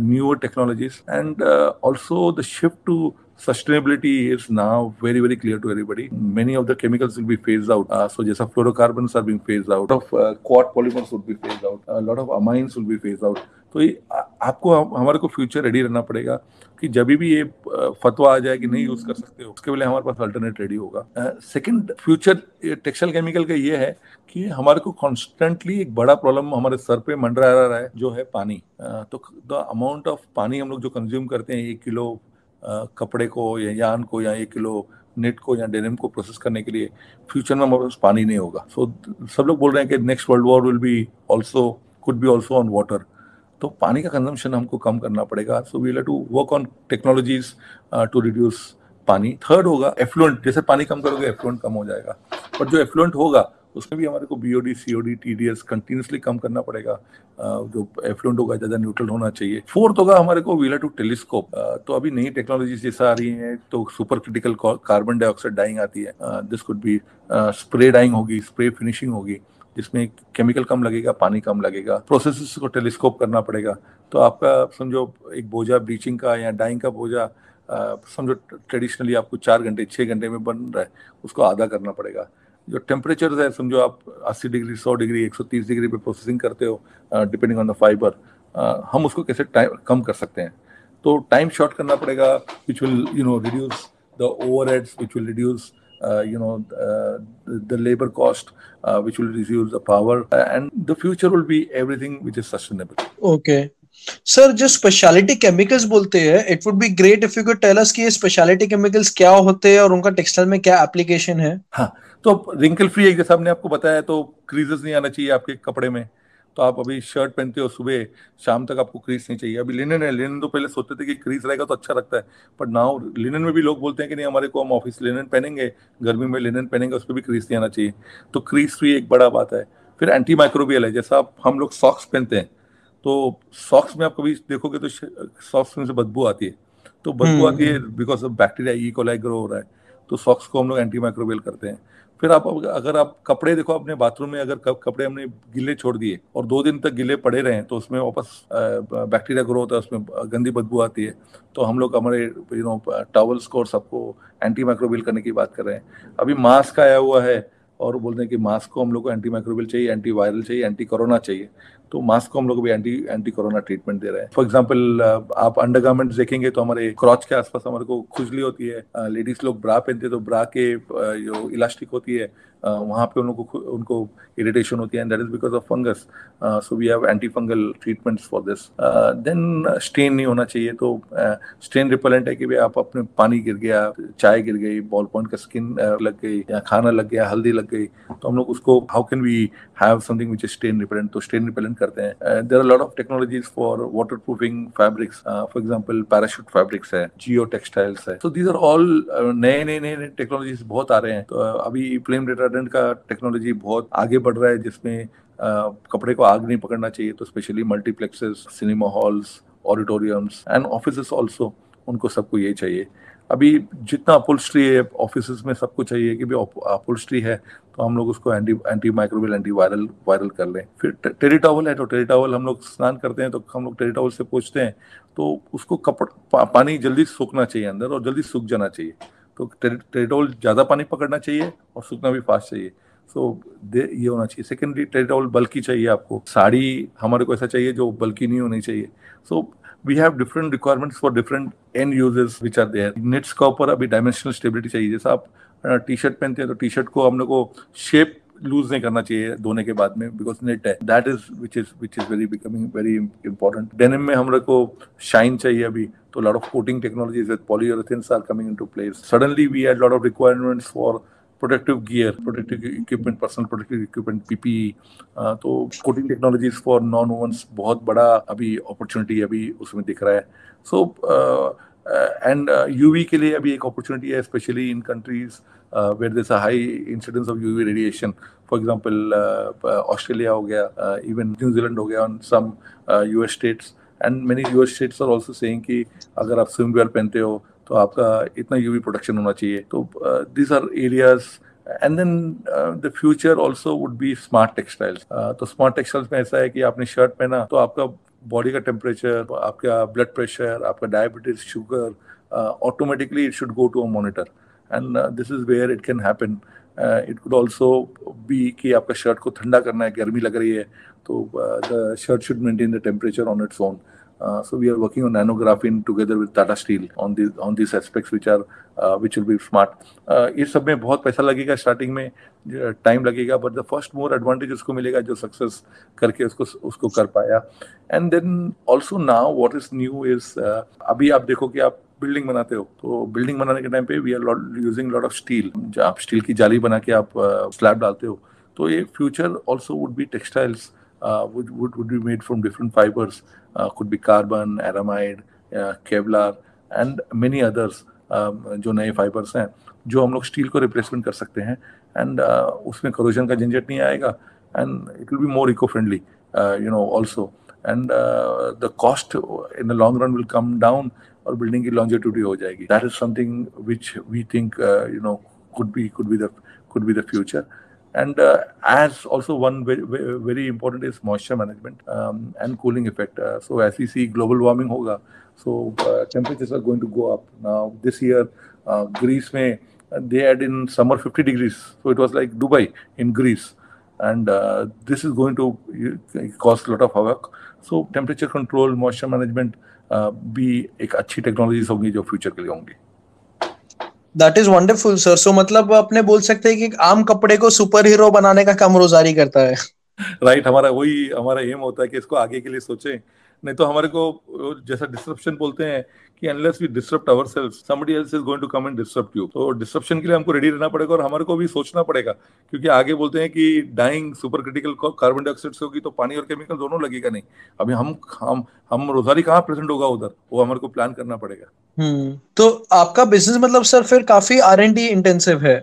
newer technologies and also the shift to sustainability is now very very clear to everybody many of the chemicals will be phased out uh, so just fluorocarbons are being phased out of uh, quad polymers would be phased out a lot of amines will be phased out तो ये आपको हमारे को फ्यूचर रेडी रहना पड़ेगा कि जब भी ये फतवा आ जाए कि नहीं यूज़ कर सकते हो उसके लिए हमारे पास अल्टरनेट रेडी होगा सेकंड फ्यूचर टेक्सटाइल केमिकल का ये है कि हमारे को कॉन्स्टेंटली एक बड़ा प्रॉब्लम हमारे सर पे मंडरा रहा है जो है पानी तो द अमाउंट ऑफ़ पानी हम लोग जो कंज्यूम करते हैं एक किलो कपड़े को या यान को या एक किलो नेट को या डेनिम को प्रोसेस करने के लिए फ्यूचर में हमारे पास पानी नहीं होगा। सो so, सब लोग बोल रहे हैं कि next world war will be also could be also on water तो पानी का कंजम्पशन हमको कम करना पड़ेगा। So we to work on technologies to reduce पानी। थर्ड होगा एफ्लुएंट जैसे पानी कम करोगे एफ्लुएंट कम हो जाएगा। पर जो एफ्लुएंट होगा उसमें भी हमारे को B O D C O D T D S continuously कम करना पड़ेगा। जो एफ्लुएंट होगा ज़्यादा न्यूट्रल होना चाहिए। फोर्थ होगा हमारे को व्हीलर टू टेलीस्कोप तो अभी नई टेक्नोलॉजी जैसा आ रही है तो super critical carbon dioxide dyeing आती है। This could be spray dyeing होगी स्प्रे फिनिशिंग होगी, जिसमें केमिकल कम लगेगा, पानी कम लगेगा। प्रोसेस को टेलीस्कोप करना पड़ेगा। तो आपका, समझो, एक बोझा ब्लीचिंग का या डाइंग का बोझा समझो ट्रेडिशनली आपको चार घंटे छः घंटे में बन रहा है, उसको आधा करना पड़ेगा। जो टेम्परेचर है समझो आप 80 डिग्री 100 डिग्री 130 डिग्री पे प्रोसेसिंग करते हो डिपेंडिंग ऑन द फाइबर हम उसको कैसे टाइम कम कर सकते हैं? तो टाइम शॉर्ट करना पड़ेगा which will you know reduce the overheads which will reduce uh, you know uh, the, the labor cost uh, which will reduce the power and the future will be everything which is sustainable. Okay. Sir जो स्पेशलिटी केमिकल्स बोलते हैं it would be great if you could tell us कि ये स्पेशलिटी केमिकल्स क्या होते हैं और उनका टेक्सटाइल में क्या एप्लीकेशन है? हाँ तो रिंकल फ्री एक जैसा हमने आपको बताया तो क्रीजेस नहीं आना चाहिए आपके कपड़े में। तो आप अभी शर्ट पहनते हो सुबह शाम तक आपको क्रीज नहीं चाहिए। अभी लिनन है लिनन तो पहले सोचते थे कि क्रीज रहेगा तो अच्छा लगता है। बट नाउ लिनन में भी लोग बोलते हैं कि नहीं हमारे को हम ऑफ़िस लिनन पहनेंगे गर्मी में लिनन पहनेंगे उस पर भी क्रीज नहीं आना चाहिए। तो क्रीज फ्री एक बड़ा बात है। फिर एंटी माइक्रोबियल है जैसा आप हम लोग सॉक्स पहनते हैं तो सॉक्स में आप कभी देखोगे तो सॉक्स में से बदबू आती है। तो बदबू हम्म। आती है because of bacteria E coli grow हो रहा है। तो सॉक्स को हम लोग एंटी माइक्रोबियल करते हैं। फिर आप अगर आप कपड़े देखो, अपने बाथरूम में अगर कपड़े हमने गिले छोड़ दिए और दो दिन तक गिले पड़े रहे तो उसमें वापस बैक्टीरिया ग्रो होता है, उसमें गंदी बदबू आती है तो हम लोग हमारे, यू नो टॉवल्स को और सबको एंटी माइक्रोबिल करने की बात कर रहे हैं। अभी मास्क आया हुआ है और बोलते हैं कि मास्क को हम लोग को एंटी माइक्रोबिल चाहिए एंटी वायरल चाहिए एंटी कोरोना चाहिए। तो मास्क को हम लोग भी एंटी एंटी कोरोना ट्रीटमेंट दे रहे हैं। फॉर एग्ज़ाम्पल आप अंडर गार्मेंट देखेंगे तो हमारे क्रॉच के आसपास हमारे को खुजली होती है। लेडीज़ लोग ब्रा पहनते हैं तो ब्रा के जो इलास्टिक होती है वहाँ पे उन लोगों को, उनको इरिटेशन होती है and that is because of fungus so we have anti fungal treatments for this then stain नहीं होना चाहिए तो स्टेन रिपेलेंट है कि भाई आप अपने पानी गिर गया, चाय गिर गई बॉल पॉइंट का स्किन लग गई या खाना लग गया, हल्दी लग गई तो हम लोग उसको how can we have something which is stain repellent तो स्टेन रिपेलेंट करते हैं। There are lot of technologies for water proofing fabrics for example parachute fabrics है जियो टेक्सटाइल्स है सो दीज आर ऑल नए नए नए टेक्नोलॉजीज़ बहुत आ रहे हैं। तो अभी फ्लेम रिटार्डेंट का टेक्नोलॉजी बहुत आगे बढ़ रहा है जिसमें कपड़े को आग नहीं पकड़ना चाहिए तो specially multiplexes cinema halls auditoriums and office also उनको सबको ये चाहिए। अभी जितना अपोल्स्ट्री है ऑफ़िस में सबको चाहिए कि भाई अपोल्स्ट्री है तो हम लोग उसको anti anti microbial anti viral viral कर लें। फिर टेरी टॉवल है तो टेरी टॉवल हम लोग स्नान करते हैं तो हम लोग टेरी टॉवल से पूछते हैं तो उसको कपड़ पा, पानी जल्दी सूखना चाहिए अंदर और जल्दी सूख जाना चाहिए। तो टेरी टॉवल ज़्यादा पानी पकड़ना चाहिए और सूखना भी फास्ट चाहिए। सो so, ये होना चाहिए। सेकेंडरी टेरी टॉवल बल्कि चाहिए आपको। साड़ी हमारे को ऐसा चाहिए जो बल्कि नहीं होनी चाहिए। So we have different requirements for different end users which are their nets का ऊपर अभी डायमेंशनल स्टेबिलिटी चाहिए। जैसा आप टी शर्ट पहनते हैं तो टी शर्ट को हम लोग को शेप लूज नहीं करना चाहिए धोने के बाद में बिकॉज़ नेट है। That is which is which is very becoming very important denim में हम लोग को शाइन चाहिए अभी। तो lot of coating technologies with polyurethanes are coming into place suddenly we had lot of requirements for protective gear protective equipment personal protective equipment PPE तो coating technologies for non wovens बहुत बड़ा अभी अपॉर्चुनिटी अभी उसमें दिख रहा है। सो एंड यूवी के लिए अभी एक अपॉर्चुनिटी है specially in countries where this high incidence of UV radiation for example Australia हो गया इवन न्यूजीलैंड हो गया on some US states and many US states are also saying कि अगर आप स्विम वेयर पहनते हो तो आपका इतना यूवी प्रोटेक्शन होना चाहिए। तो these are areas and then the future also would be smart textiles तो स्मार्ट टेक्सटाइल्स में ऐसा है कि आपने शर्ट पहना तो आपका बॉडी का टेम्परेचर आपका ब्लड प्रेशर आपका diabetes sugar automatically it should go to a monitor and this is where it can happen it could also be कि आपका शर्ट को ठंडा करना है गर्मी लग रही है तो the shirt should maintain the temperature on its own Uh, so we are working on nanographene together with Tata Steel on these on these aspects which are uh, which will be. Uh, ये सब में बहुत पैसा लगेगा स्टार्टिंग में टाइम लगेगा but the first more advantage उसको मिलेगा जो सक्सेस करके उसको उसको कर पाया and then also now what is new is अभी आप देखो कि आप बिल्डिंग बनाते हो तो बिल्डिंग बनाने के टाइम पे we are using lot of steel आप स्टील की जाली बना के आप स्लैब डालते हो तो ये future also would be textiles would would be made from different fibres uh, could carbon aramid uh, and many others जो नए फाइबर्स हैं जो हम लोग स्टील को रिप्लेसमेंट कर सकते हैं एंड uh, उसमें करोजन का झंझट नहीं आएगा and it will be more eco friendly you know also and the cost in the long run will come down और बिल्डिंग की लॉन्जिट्यूडी हो जाएगी that is something which we think you know could be could be the could be the future and uh, as also one very, very important is moisture management um, and cooling effect uh, so as we see global warming hoga so uh, temperatures are going to go up now this year uh, greece may they had in summer 50 degrees so it was like dubai in greece and uh, this is going to cause a lot of havoc So temperature control moisture management भी एक अच्छी टेक्नोलॉजीज़ होंगी जो फ्यूचर के लिए होंगी। That is wonderful sir so मतलब अपने बोल सकते हैं कि आम कपड़े को सुपर हीरो बनाने का काम रोजारी करता है। राइट right, हमारा वही हमारा एम होता है कि इसको आगे के लिए सोचें। नहीं तो हमारे को जैसा डिस्ट्रप्शन बोलते हैं कि unless we disturb our self somebody else is going to come and disturb you तो डिस्ट्रप्शन के लिए हमको रेडी रहना पड़ेगा और हमारे को भी सोचना पड़ेगा क्योंकि आगे बोलते हैं कि dyeing super critical carbon dioxide से होगी तो पानी और केमिकल दोनों लगेगा नहीं। अभी हम हम हम रोजारी कहाँ प्रेजेंट होगा उधर? वो हमारे को प्लान करना पड़ेगा। हम्म तो आपका बिज़नेस मतलब सर फिर काफ़ी आर एन डी इंटेंसिव है।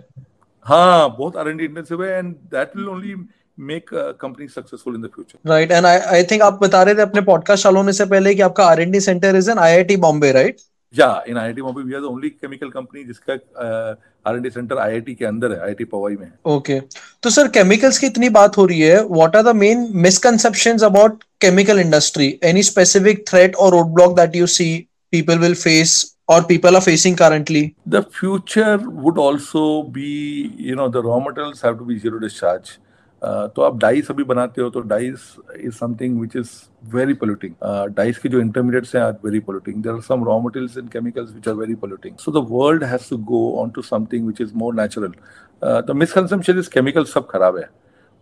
हाँ बहुत आर एन डी इंटेंसिव है and that will only make a company successful in the future. Right, and I I think आप बता रहे थे अपने पॉडकास्ट चालू होने से पहले कि आपका R&D centre is in IIT Bombay right Yeah, in IIT Bombay we are the only chemical company जिसका R&D सेंटर IIT के अंदर है IIT पवाई में ओके तो सर केमिकल्स की इतनी बात हो रही है what are the main misconceptions about chemical industry any specific threat और road block that you see people will face or people are facing currently the future would also be you know the raw materials have to be zero discharge तो आप डाइस अभी बनाते हो तो dyes is something which is very polluting dyes के जो इंटरमीडिएट्स हैं are very polluting there are some raw materials in chemicals which are very polluting so the world has to go on to something which is more natural तो मिसकंसेप्शन इज़ केमिकल सब खराब है।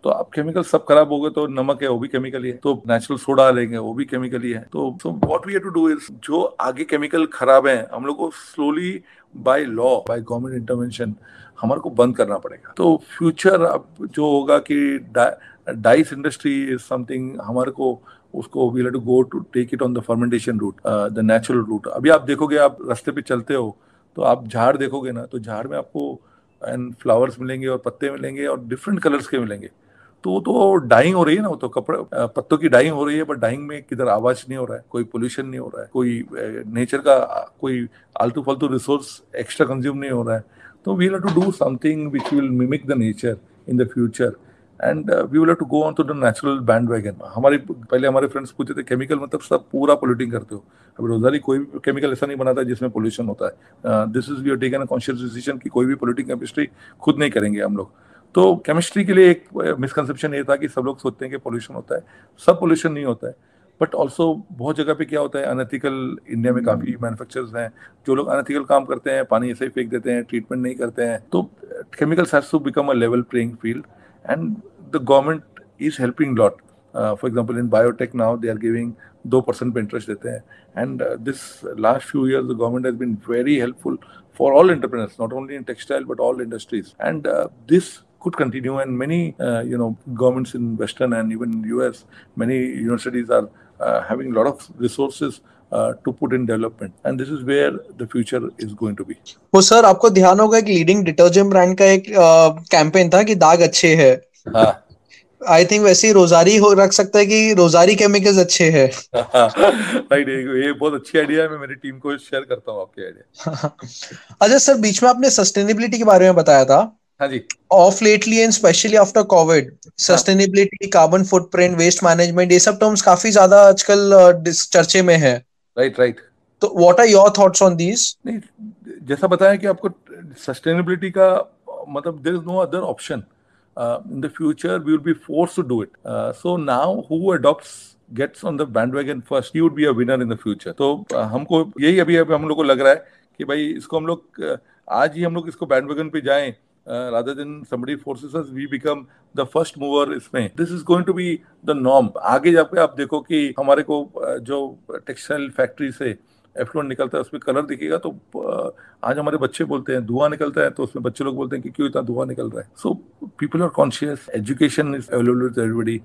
तो आप केमिकल सब खराब हो गए तो नमक है, वो भी केमिकल ही है। तो नेचुरल सोडा लेंगे, वो भी केमिकल ही है। तो so what we have to do is जो आगे केमिकल खराब है, हम लोग को slowly by law by government intervention हमारे को बंद करना पड़ेगा। तो फ्यूचर अब जो होगा कि डाइस इंडस्ट्री इज़ समथिंग हमारे को, उसको we to go to take it on the fermentation route the natural route अभी आप देखोगे, आप रास्ते पे चलते हो तो आप झाड़ देखोगे ना तो झाड़ में आपको एंड फ्लावर्स मिलेंगे और पत्ते मिलेंगे और डिफरेंट कलर्स के मिलेंगे। तो वो तो डाइंग हो रही है ना, वो तो कपड़े पत्तों की डाइंग हो रही है बट डाइंग में किधर आवाज़ नहीं हो रहा है, कोई पोल्यूशन नहीं हो रहा है, कोई नेचर का कोई आलतू फालतू रिसोर्स एक्स्ट्रा कंज्यूम नहीं हो रहा है। तो we to do something which will mimic the nature in the future and we will to go on to the natural bandwagon हमारे, पहले हमारे फ्रेंड्स पूछते थे केमिकल मतलब सब पूरा पोल्यूटिंग करते हो। अभी रोजारी कोई भी केमिकल ऐसा नहीं बनाता जिसमें पोल्यूशन होता है। This is we are taken conscious decision कि कोई भी पोल्यूटिंग केमिस्ट्री खुद नहीं करेंगे हम लोग। तो केमिस्ट्री के लिए एक मिसकंसेप्शन ये था कि सब लोग सोचते हैं कि पोल्यूशन होता है। सब पोल्यूशन नहीं होता है। बट ऑल्सो बहुत जगह पे क्या होता है अनएथिकल इंडिया में काफ़ी मैन्युफैक्चरर्स हैं जो लोग अनएथिकल काम करते हैं पानी ऐसे ही फेंक देते हैं ट्रीटमेंट नहीं करते हैं। तो chemicals has to become a level playing field and the government is helping lot for example in biotech now they are giving दो परसेंट पे इंटरेस्ट देते हैं। And this last few years the government has been very helpful for all entrepreneurs not only in textile but all industries and this could continue and many uh, you know governments in western and even us many universities are uh, having a lot of resources uh, to put in development and this is where the future is going to be वो सर आपको ध्यान होगा एक लीडिंग डिटर्जेंट ब्रांड का एक कैंपेन था कि दाग अच्छे हैं हाँ आई थिंक वैसे ही रोजारी हो रख सकता है कि रोजारी केमिकल्स अच्छे हैं राइट ये बहुत अच्छी आइडिया है मैं मेरी टीम को शेयर करता हूँ आपके आइडिया अच्छा सर बीच में आपने सस्टेनेबिलिटी के बारे में बताया था हाँ of lately and specially after Covid sustainability carbon footprint waste management ये सब टर्म्स काफ़ी ज़्यादा आजकल चर्चे में है। राइट राइट तो what are your thoughts on this जैसा बताया कि आपको सस्टेनेबिलिटी का मतलब there is no other option in the future we will be force to do it so now who adopts gets on the bandwagon first would be a winner in the future तो हमको यही अभी अभी हम लोग को लग रहा है कि भाई इसको हम लोग आज ही हम लोग इसको बैंडवैगन पे जाएँ। Uh, rather than somebody forces us, we become the first mover इसमें. This is going to be the norm. आगे जाके आप देखो कि हमारे को uh, जो textile factory से एफ्लुएंट निकलता है उसमें कलर दिखेगा तो uh, आज हमारे बच्चे बोलते हैं धुआँ निकलता है तो उसमें बच्चे लोग बोलते हैं कि क्यों इतना धुआँ निकल रहा है? So people are conscious education is available to everybody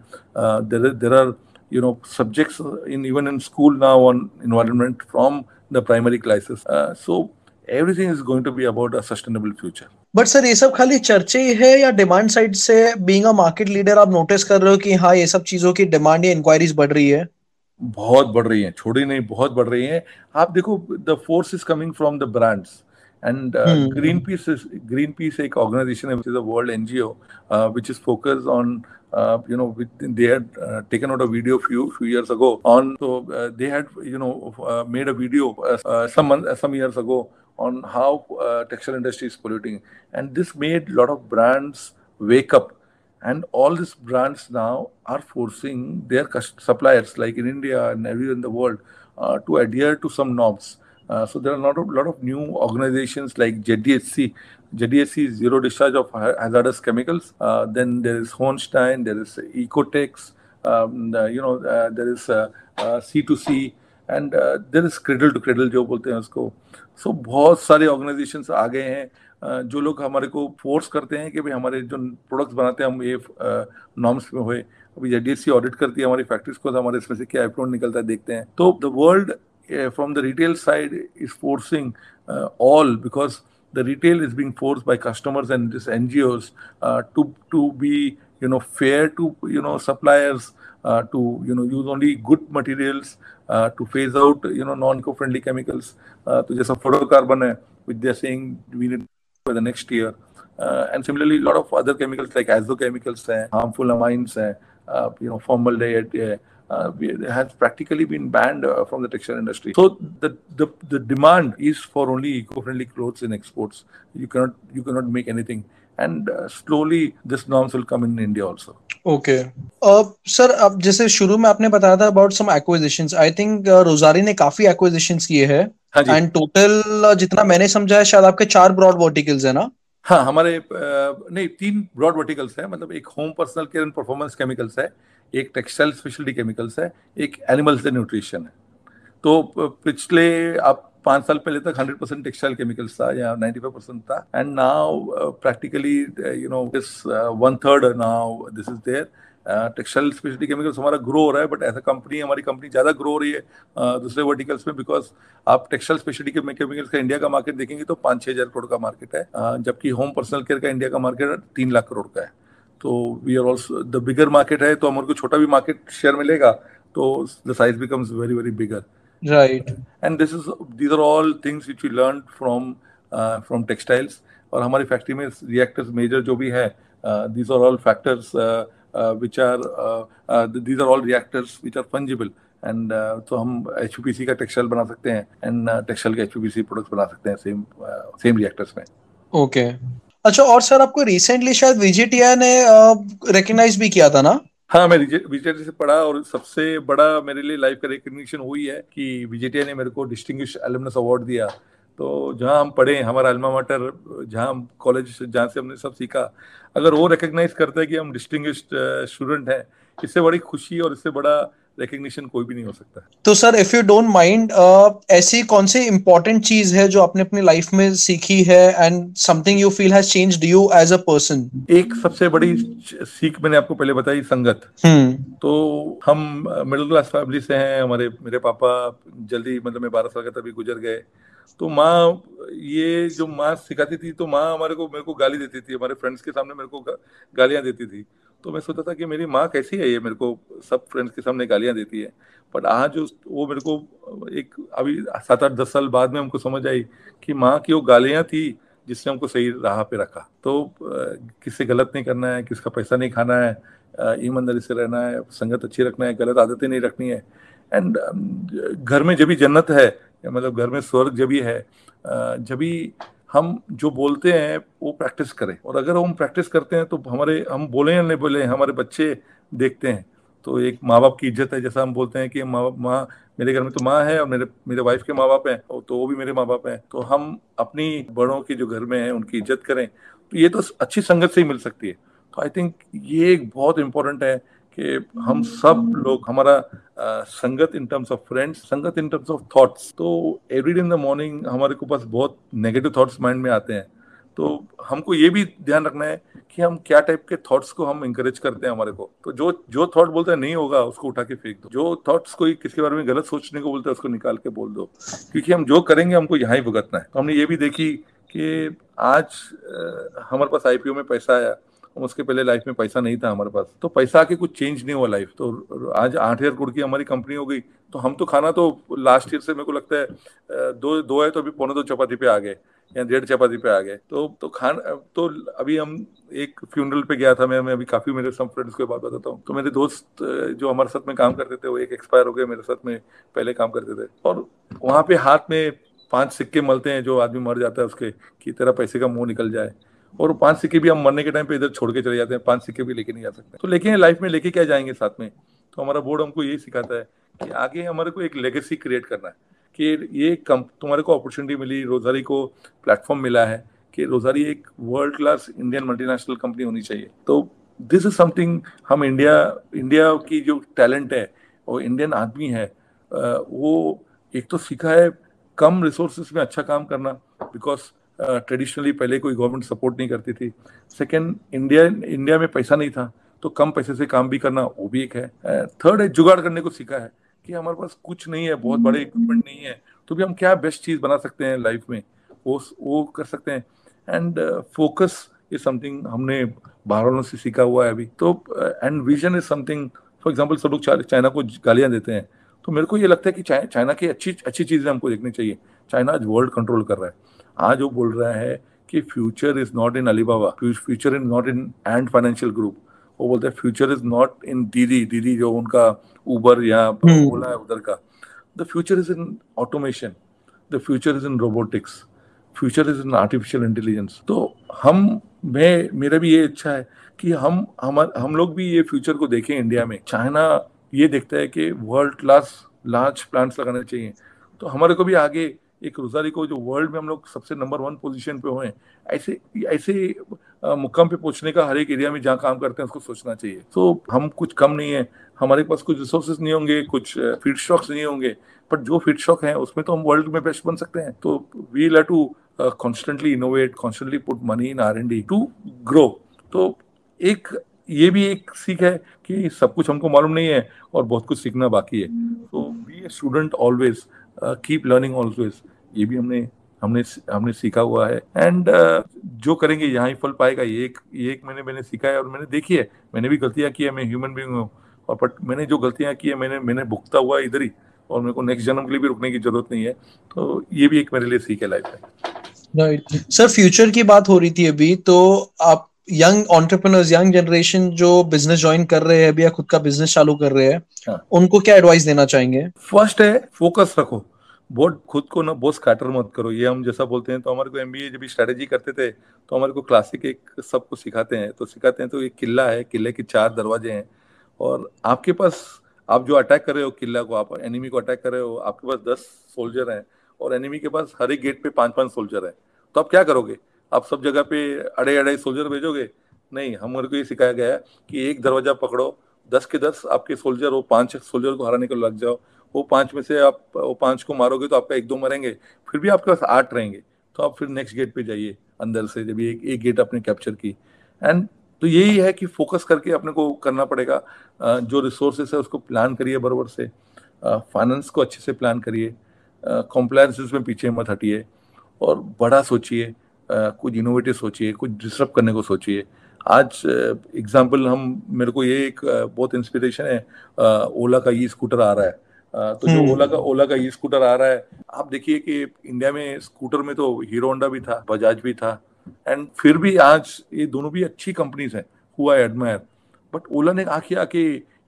there are you know subjects in even in school now on environment from the primary classes so everything is going to be about a sustainable future but sir ये सब खाली चर्चे ही है या डिमांड साइड से बीइंग अ मार्केट लीडर आप नोटिस कर रहे हो कि हाँ ये सब चीज़ों की डिमांड या इंक्वायरीज बढ़ रही है बहुत बढ़ रही है छोड़ी नहीं बहुत बढ़ रही है आप देखो the force is coming from the brands and Greenpeace Greenpeace एक ऑर्गेनाइजेशन है world NGO which is focus on Uh, you know, with, they had uh, taken out a video few few years ago on. So uh, they had you know uh, made a video uh, some uh, some years ago on how uh, textile industry is polluting and this made a lot of brands wake up and all these brands now are forcing their suppliers like in india and everywhere in the world uh, to adhere to some norms uh, so there are a lot of, lot of new organizations like JDSC. JDSC is Zero Discharge of Hazardous Chemicals. Uh, then there is Hornstein, there is Ecotex, um, you know, uh, there is uh, uh, C2C, and uh, there is Cradle to Cradle, jo bolte. So बहुत सारे ऑर्गेनाइजेशन आ गए हैं जो लोग हमारे को फोर्स करते हैं कि भाई हमारे जो प्रोडक्ट्स बनाते हैं हम ये नॉर्म्स में हुए। अभी जेडीएससी ऑडिट करती है हमारी फैक्ट्रीज को तो हमारे इसमें से क्या एप्लोड निकलता है देखते हैं। तो the world from the retail side is forcing all because the retail is being forced by customers and these NGOs uh, to to be you know fair to you know suppliers uh, to you know use only good materials uh, to phase out you know non-eco-friendly chemicals uh, तो जैसा fluorocarbon है which they are saying we need for the next year uh, and similarly a lot of other chemicals like azochemicals हैं harmful amines हैं uh, you know formaldehyde uh, uh, has practically been banned uh, from the textile industry. So the, the the demand is for only eco-friendly clothes in exports. You cannot you cannot make anything, and uh, slowly this norms will come in India also. Okay sir अब जैसे शुरू में आपने बताया था about some acquisitions I think Rossari ने काफ़ी एक्विजिशंस किए हैं। एंड हाँ टोटल जितना मैंने समझा है शायद आपके चार ब्रॉड वर्टिकल्स है ना? हाँ हमारे नहीं तीन ब्रॉड वर्टिकल्स है। मतलब एक home personal care and performance chemicals है एक टेक्सटाइल स्पेशलिटी केमिकल्स है एक एनिमल्स एंड न्यूट्रिशन है। तो पिछले आप पाँच साल पहले तक हंड्रेड परसेंट टेक्सटाइल केमिकल्स था या नाइन्टी फाइव परसेंट था। And now practically you know this one third now this is there textile speciality chemicals हमारा ग्रो हो रहा है बट एज अ कंपनी हमारी कंपनी ज़्यादा ग्रो हो रही है uh, दूसरे वर्टिकल्स में बिकॉज़ आप टेक्सटाइल स्पेशलिटी केमिकल्स का इंडिया का मार्केट देखेंगे तो पाँच छः हज़ार करोड़ का मार्केट है। Uh, जबकि होम पर्सनल केयर का इंडिया का मार्केट तीन लाख करोड़ का है। तो we are also the bigger market है तो हमारे को छोटा भी मार्केट शेयर मिलेगा तो the size becomes very very bigger right. And this is these are all things which we learned from uh, from textiles. और हमारी फैक्ट्री में रिएक्टर्स मेजर जो भी है these are all factors which are these are all reactors which are fungible and तो हम एच का टेक्सटाइल बना सकते हैं एंड टेक्सटाइल के एच प्रोडक्ट्स बना सकते हैं सेम सेम रिएक्टर्स में। Okay okay. अच्छा और सर आपको रिसेंटली शायद वीजीटीआई ने रिकग्नाइज uh, भी किया था ना? हाँ मैं विजेटी से पढ़ा और सबसे बड़ा मेरे लिए लाइफ का रिकग्निशन हुई है कि विजेटिया ने मेरे को डिस्टिंग अवार्ड दिया। तो जहाँ हम पढ़े, हमारा अल्मा माटर जहाँ हम कॉलेज जहाँ से हमने सब सीखा, अगर वो रिकग्नाइज करता है कि हम डिस्टिंग स्टूडेंट हैं, इससे बड़ी खुशी और इससे बड़ा रिकग्निशन कोई भी नहीं हो सकता। तो sir if you don't mind ऐसी कौन सी इंपॉर्टेंट चीज़ है जो आपने अपनी लाइफ में सीखी है and something you feel has changed you as a person एक सबसे बड़ी सीख मैंने आपको पहले बताई संगत। hmm. तो हम मिडिल क्लास फैमिली से हैं हमारे मेरे पापा जल्दी मतलब मैं बारह साल का तभी गुजर गए। तो माँ ये जो माँ सिखाती थी तो माँ हमारे को मेरे को गाली देती थी हमारे फ्रेंड्स के सामने मेरे को गालियाँ देती थी। तो मैं सोचता था कि मेरी माँ कैसी है ये मेरे को सब फ्रेंड्स के सामने गालियाँ देती है। बट आज वो मेरे को एक अभी सात आठ दस साल बाद में हमको समझ आई कि माँ की वो गालियाँ थी जिसने हमको सही राह पे रखा। तो किससे गलत नहीं करना है, किसका पैसा नहीं खाना है ईमानदारी से रहना है, संगत अच्छी रखना है, गलत आदतें नहीं रखनी है। एंड घर में जब भी जन्नत है मतलब घर में स्वर्ग जब भी है जब भी हम जो बोलते हैं, वो प्रैक्टिस करें। और अगर हम प्रैक्टिस करते हैं तो हमारे, हम बोले या नहीं बोले, हमारे बच्चे देखते हैं। तो एक माँ बाप की इज़्ज़त है, जैसा हम बोलते हैं कि माँ बाप माँ, मेरे घर में तो माँ है और मेरे मेरे वाइफ के माँ बाप हैं तो वो भी मेरे माँ बाप हैं। तो हम अपनी बड़ों के जो घर में हैं, उनकी इज़्ज़त करें। तो ये तो अच्छी संगत से ही मिल सकती है। तो आई थिंक ये एक बहुत इंपॉर्टेंट है कि हम सब लोग, हमारा संगत इन टर्म्स ऑफ़ फ्रेंड्स संगत इन टर्म्स ऑफ़ थॉट्स तो every day in the morning हमारे को पास बहुत नेगेटिव थॉट्स माइंड में आते हैं। तो हमको ये भी ध्यान रखना है कि हम क्या टाइप के थॉट्स को हम इंकरेज करते हैं हमारे को। तो जो जो थॉट बोलते हैं, नहीं होगा, उसको उठा के फेंक दो। जो थॉट्स कोई किसके बारे में गलत सोचने को बोलते हैं, उसको निकाल के बोल दो। क्योंकि हम जो करेंगे, हमको यहाँ ही भुगतना है। तो हमने ये भी देखी कि आज हमारे पास आईपीओ में पैसा आया। उसके पहले लाइफ में पैसा नहीं था हमारे पास। तो पैसा आके कुछ चेंज नहीं हुआ लाइफ तो आज आठ हज़ार करोड़ की हमारी कंपनी हो गई। तो हम तो खाना तो लास्ट ईयर से मेरे को लगता है दो दो है तो अभी पौने दो चपाती पे आ गए, या डेढ़ चपाती पे आ गए। तो तो खान तो अभी हम एक फ्यूनरल पे गया था मैं मैं अभी काफ़ी मेरे सब फ्रेंड्स को बात बताता हूँ। तो मेरे दोस्त जो हमारे साथ में काम करते थे, वो एक एक्सपायर हो गए मेरे साथ में, पहले काम करते थे। और वहाँ पे हाथ में पाँच सिक्के मलते हैं, जो आदमी मर जाता है उसके, कि तेरा पैसे का मुँह निकल जाए। और पाँच सिक्के भी हम मरने के टाइम पे इधर छोड़ के चले जाते हैं, पाँच सिक्के भी लेके नहीं जा सकते। तो लेके लाइफ में लेके क्या जाएँगे साथ में? तो हमारा बोर्ड हमको यही सिखाता है कि आगे हमारे को एक लेगेसी क्रिएट करना है। कि ये कम तुम्हारे को अपॉर्चुनिटी मिली, रोजारी को प्लेटफॉर्म मिला है कि रोजारी एक world class Indian multinational company होनी चाहिए। तो दिस इज़ समथिंग हम इंडिया इंडिया की जो टैलेंट है और इंडियन आदमी है वो एक तो सीखा है कम रिसोर्सेज में अच्छा काम करना बिकॉज़ ट्रेडिशनली uh, पहले कोई गवर्नमेंट सपोर्ट नहीं करती थी। सेकेंड इंडिया इंडिया में पैसा नहीं था तो कम पैसे से काम भी करना वो भी एक है। थर्ड uh, है जुगाड़ करने को सीखा है कि हमारे पास कुछ नहीं है बहुत बड़े इक्विपमेंट नहीं है तो भी हम क्या बेस्ट चीज़ बना सकते हैं लाइफ में? वो वो कर सकते हैं। एंड फोकस इज़ समथिंग हमने बाहर वालों से सीखा हुआ है अभी। तो and vision is something for example सब लोग चाइना को गालियाँ देते हैं। तो मेरे को ये लगता है कि चाइना की अच्छी अच्छी चीज़ें हमको देखनी चाहिए। चाइना आज वर्ल्ड कंट्रोल कर रहा है। आज वो बोल रहा है कि future is not in Alibaba future is not in Ant Financial Group वो बोलते हैं फ्यूचर इज़ नॉट इन दीदी दीदी जो उनका उबर या हम्म। बोला है उधर का। The future is in automation the future is in robotics future is in artificial intelligence तो हम मैं मेरा भी ये इच्छा है कि हम हम हम लोग भी ये फ्यूचर को देखें इंडिया में। चाइना ये देखता है कि वर्ल्ड क्लास लार्ज प्लांट्स लगाने चाहिए। तो हमारे को भी आगे एक रोजारी को जो वर्ल्ड में हम लोग सबसे नंबर वन पोजीशन पे हुए ऐसे ऐसे मुकाम पे पहुँचने का हर एक एरिया में जहाँ काम करते हैं उसको सोचना चाहिए। तो हम कुछ कम नहीं है हमारे पास कुछ रिसोर्सेज नहीं होंगे कुछ फ़ीड स्टॉक्स नहीं होंगे बट जो फ़ीड स्टॉक है उसमें तो हम वर्ल्ड में बेस्ट बन सकते हैं। तो we have to constantly innovate constantly put money in R and D to grow तो एक ये भी एक सीख है कि सब कुछ हमको मालूम नहीं है और बहुत कुछ सीखना बाकी है। तो be a student always keep learning always ये भी हमने हमने हमने सीखा हुआ है। एंड uh, जो करेंगे यहाँ ही फल पाएगा। ये एक ये एक मैंने मैंने सीखा है और मैंने देखी है। मैंने भी गलतियाँ की है मैं ह्यूमन बींग हूँ। और बट मैंने जो गलतियाँ की है मैंने मैंने भुगता हुआ इधर ही। और मेरे को नेक्स्ट जन्म के लिए भी रुकने की ज़रूरत नहीं है। तो ये भी एक मेरे लिए सीख है लाइफ में। राइट सर फ्यूचर की बात हो रही थी अभी तो आप यंग ऑन्टरप्रनर्स यंग जनरेशन जो बिज़नेस ज्वाइन कर रहे हैं अभी या खुद का बिज़नेस चालू कर रहे हैं हाँ. उनको क्या एडवाइस देना चाहेंगे? फ़र्स्ट है फोकस रखो। बहुत खुद को ना बहुत स्कैटर मत करो। ये हम जैसा बोलते हैं तो हमारे को एमबीए जब स्ट्रेटेजी करते थे तो हमारे को क्लासिक एक सबको सिखाते हैं। तो सिखाते हैं तो एक किला है किले के चार दरवाजे हैं। और आपके पास आप जो अटैक कर रहे हो किला को आप एनिमी को अटैक कर रहे हो आपके पास दस सोल्जर हैं। और एनिमी के पास हर एक गेट पे पाँच पाँच सोल्जर है। तो आप क्या करोगे? आप सब जगह पे अड़े अड़े सोल्जर भेजोगे? नहीं हमारे को ये सिखाया गया है कि एक दरवाज़ा पकड़ो, दस के दस आपके सोल्जर हो, पाँच सोल्जर को हराने को लग जाओ। वो पाँच में से आप, वो पाँच को मारोगे तो आपका एक दो मरेंगे, फिर भी आपके पास आठ रहेंगे। तो आप फिर नेक्स्ट गेट पे जाइए, अंदर से जब एक एक गेट आपने कैप्चर की। एंड तो यही है कि फोकस करके अपने को करना पड़ेगा। जो रिसोर्सेस है उसको प्लान करिए बराबर से। फाइनेंस को अच्छे से प्लान करिए। कॉम्प्लायंसेस में पीछे मत हटिए। और बड़ा सोचिए। कुछ इनोवेटिव सोचिए कुछ डिस्टर्ब करने को सोचिए। आज एग्ज़ाम्पल हम मेरे को ये एक बहुत इंस्पिरेशन है ओला का ई स्कूटर आ रहा है। तो जो ओला का ओला का ई स्कूटर आ रहा है आप देखिए कि इंडिया में स्कूटर में तो हीरो होंडा भी था बजाज भी था एंड फिर भी आज ये दोनों भी अच्छी कंपनीज़ हैं हुआ एडमायर बट ओला ने आके आके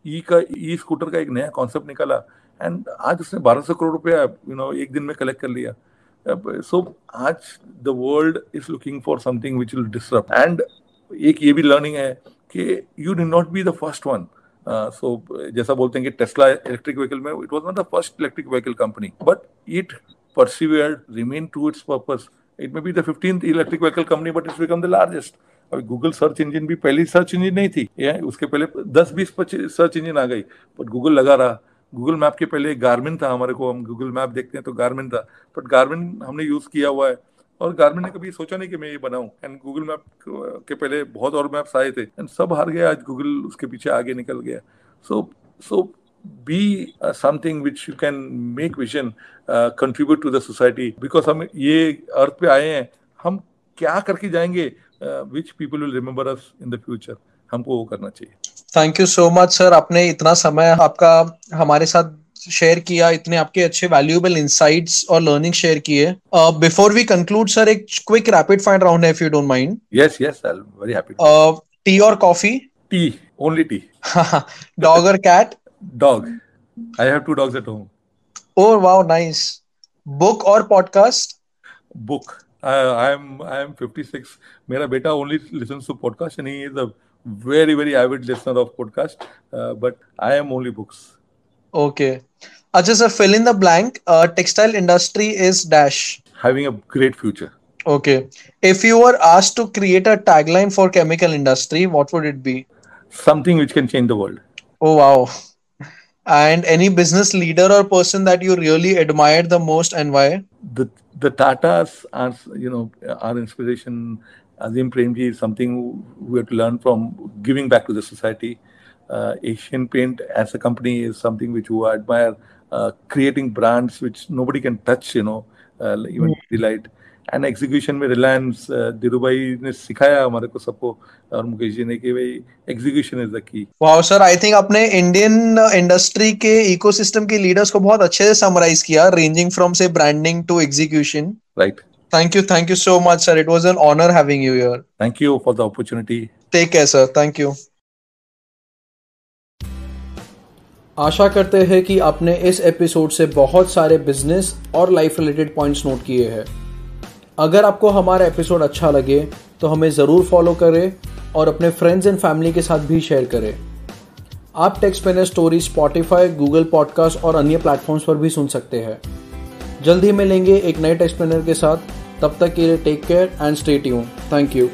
ई का ई स्कूटर का एक नया कॉन्सेप्ट निकाला एंड आज उसने बारह सौ करोड़ रुपया यू नो एक दिन में कलेक्ट कर लिया। सो आज the world is looking for something which will disturb and एक ये भी लर्निंग है कि you did not be the first one so जैसा बोलते हैं कि टेस्ला इलेक्ट्रिक व्हीकल में it was not the first electric vehicle company but it remained to its purpose. It may be the 15th electric vehicle company, but it's become the largest. अभी गूगल सर्च इंजन भी पहली सर्च इंजन नहीं थी. ये उसके पहले दस बीस पच्चीस सर्च इंजन आ गई. बट गूगल लगा रहा. गूगल मैप के पहले गार्मिन था हमारे को, हम गूगल मैप देखते हैं तो गार्मिन था बट गार्मिन हमने यूज़ किया हुआ है। और गार्मिन ने कभी सोचा नहीं कि मैं ये बनाऊँ। एंड गूगल मैप के पहले बहुत और मैप्स आए थे। एंड सब हार गया आज गूगल उसके पीछे आगे निकल गया। So so be something which you can make vision contribute to the society because हम ये अर्थ पे आए हैं, हम क्या करके जाएँगे which people will remember us in the future हमको वो करना चाहिए। Thank you so much sir आपने इतना समय आपका हमारे साथ शेयर किया इतने आपके अच्छे वैल्यूएबल इनसाइट्स और लर्निंग शेयर किए। बिफोर वी कंक्लूड सर एक क्विक रैपिड फायर राउंड है if you don't mind yes yes I am very happy tea और coffee tea only tea dog और cat dog I have two dogs at home oh wow nice book और podcast book I am I am 56 मेरा बेटा only listens to podcast and he is a very very avid listener of podcast uh, but i am only books. Okay. Acha sir fill in the blank. Uh, textile industry is dash. Having a great future. Okay. If you were asked to create a tagline for chemical industry what would it be? Something which can change the world. Oh wow. And any business leader or person that you really admired the most and why? The the tatas are you know our inspiration Azim Premji is something we have to learn from giving back to the society. Uh, Asian Paint as a company is something which we admire, uh, creating brands which nobody can touch, you know, uh, even mm. Delight. And execution में रिलायंस धीरूभाई ने सिखाया हमारे को सबको और मुकेश जी ने कि भाई execution is the key wow sir I think आपने इंडियन इंडस्ट्री के इकोसिस्टम के लीडर्स को बहुत अच्छे से समराइज किया रेंजिंग फ्रॉम से branding to execution right Thank you. Thank you so much, sir. It was an honor having you here. Thank you for the opportunity. Take care, sir. Thank you. आशा करते हैं कि आपने इस एपिसोड से बहुत सारे बिज़नेस और लाइफ रिलेटेड पॉइंट्स नोट किए हैं अगर आपको हमारा एपिसोड अच्छा लगे तो हमें ज़रूर फॉलो करें और अपने फ्रेंड्स एंड फैमिली के साथ भी शेयर करें आप टेक्स पेनर स्टोरी स्पॉटिफाई गूगल पॉडकास्ट और अन्य प्लेटफॉर्म्स पर भी सुन सकते हैं जल्द ही मिलेंगे एक नए टेस्ट प्लेनर के साथ। तब तक के लिए take care and stay tune thank you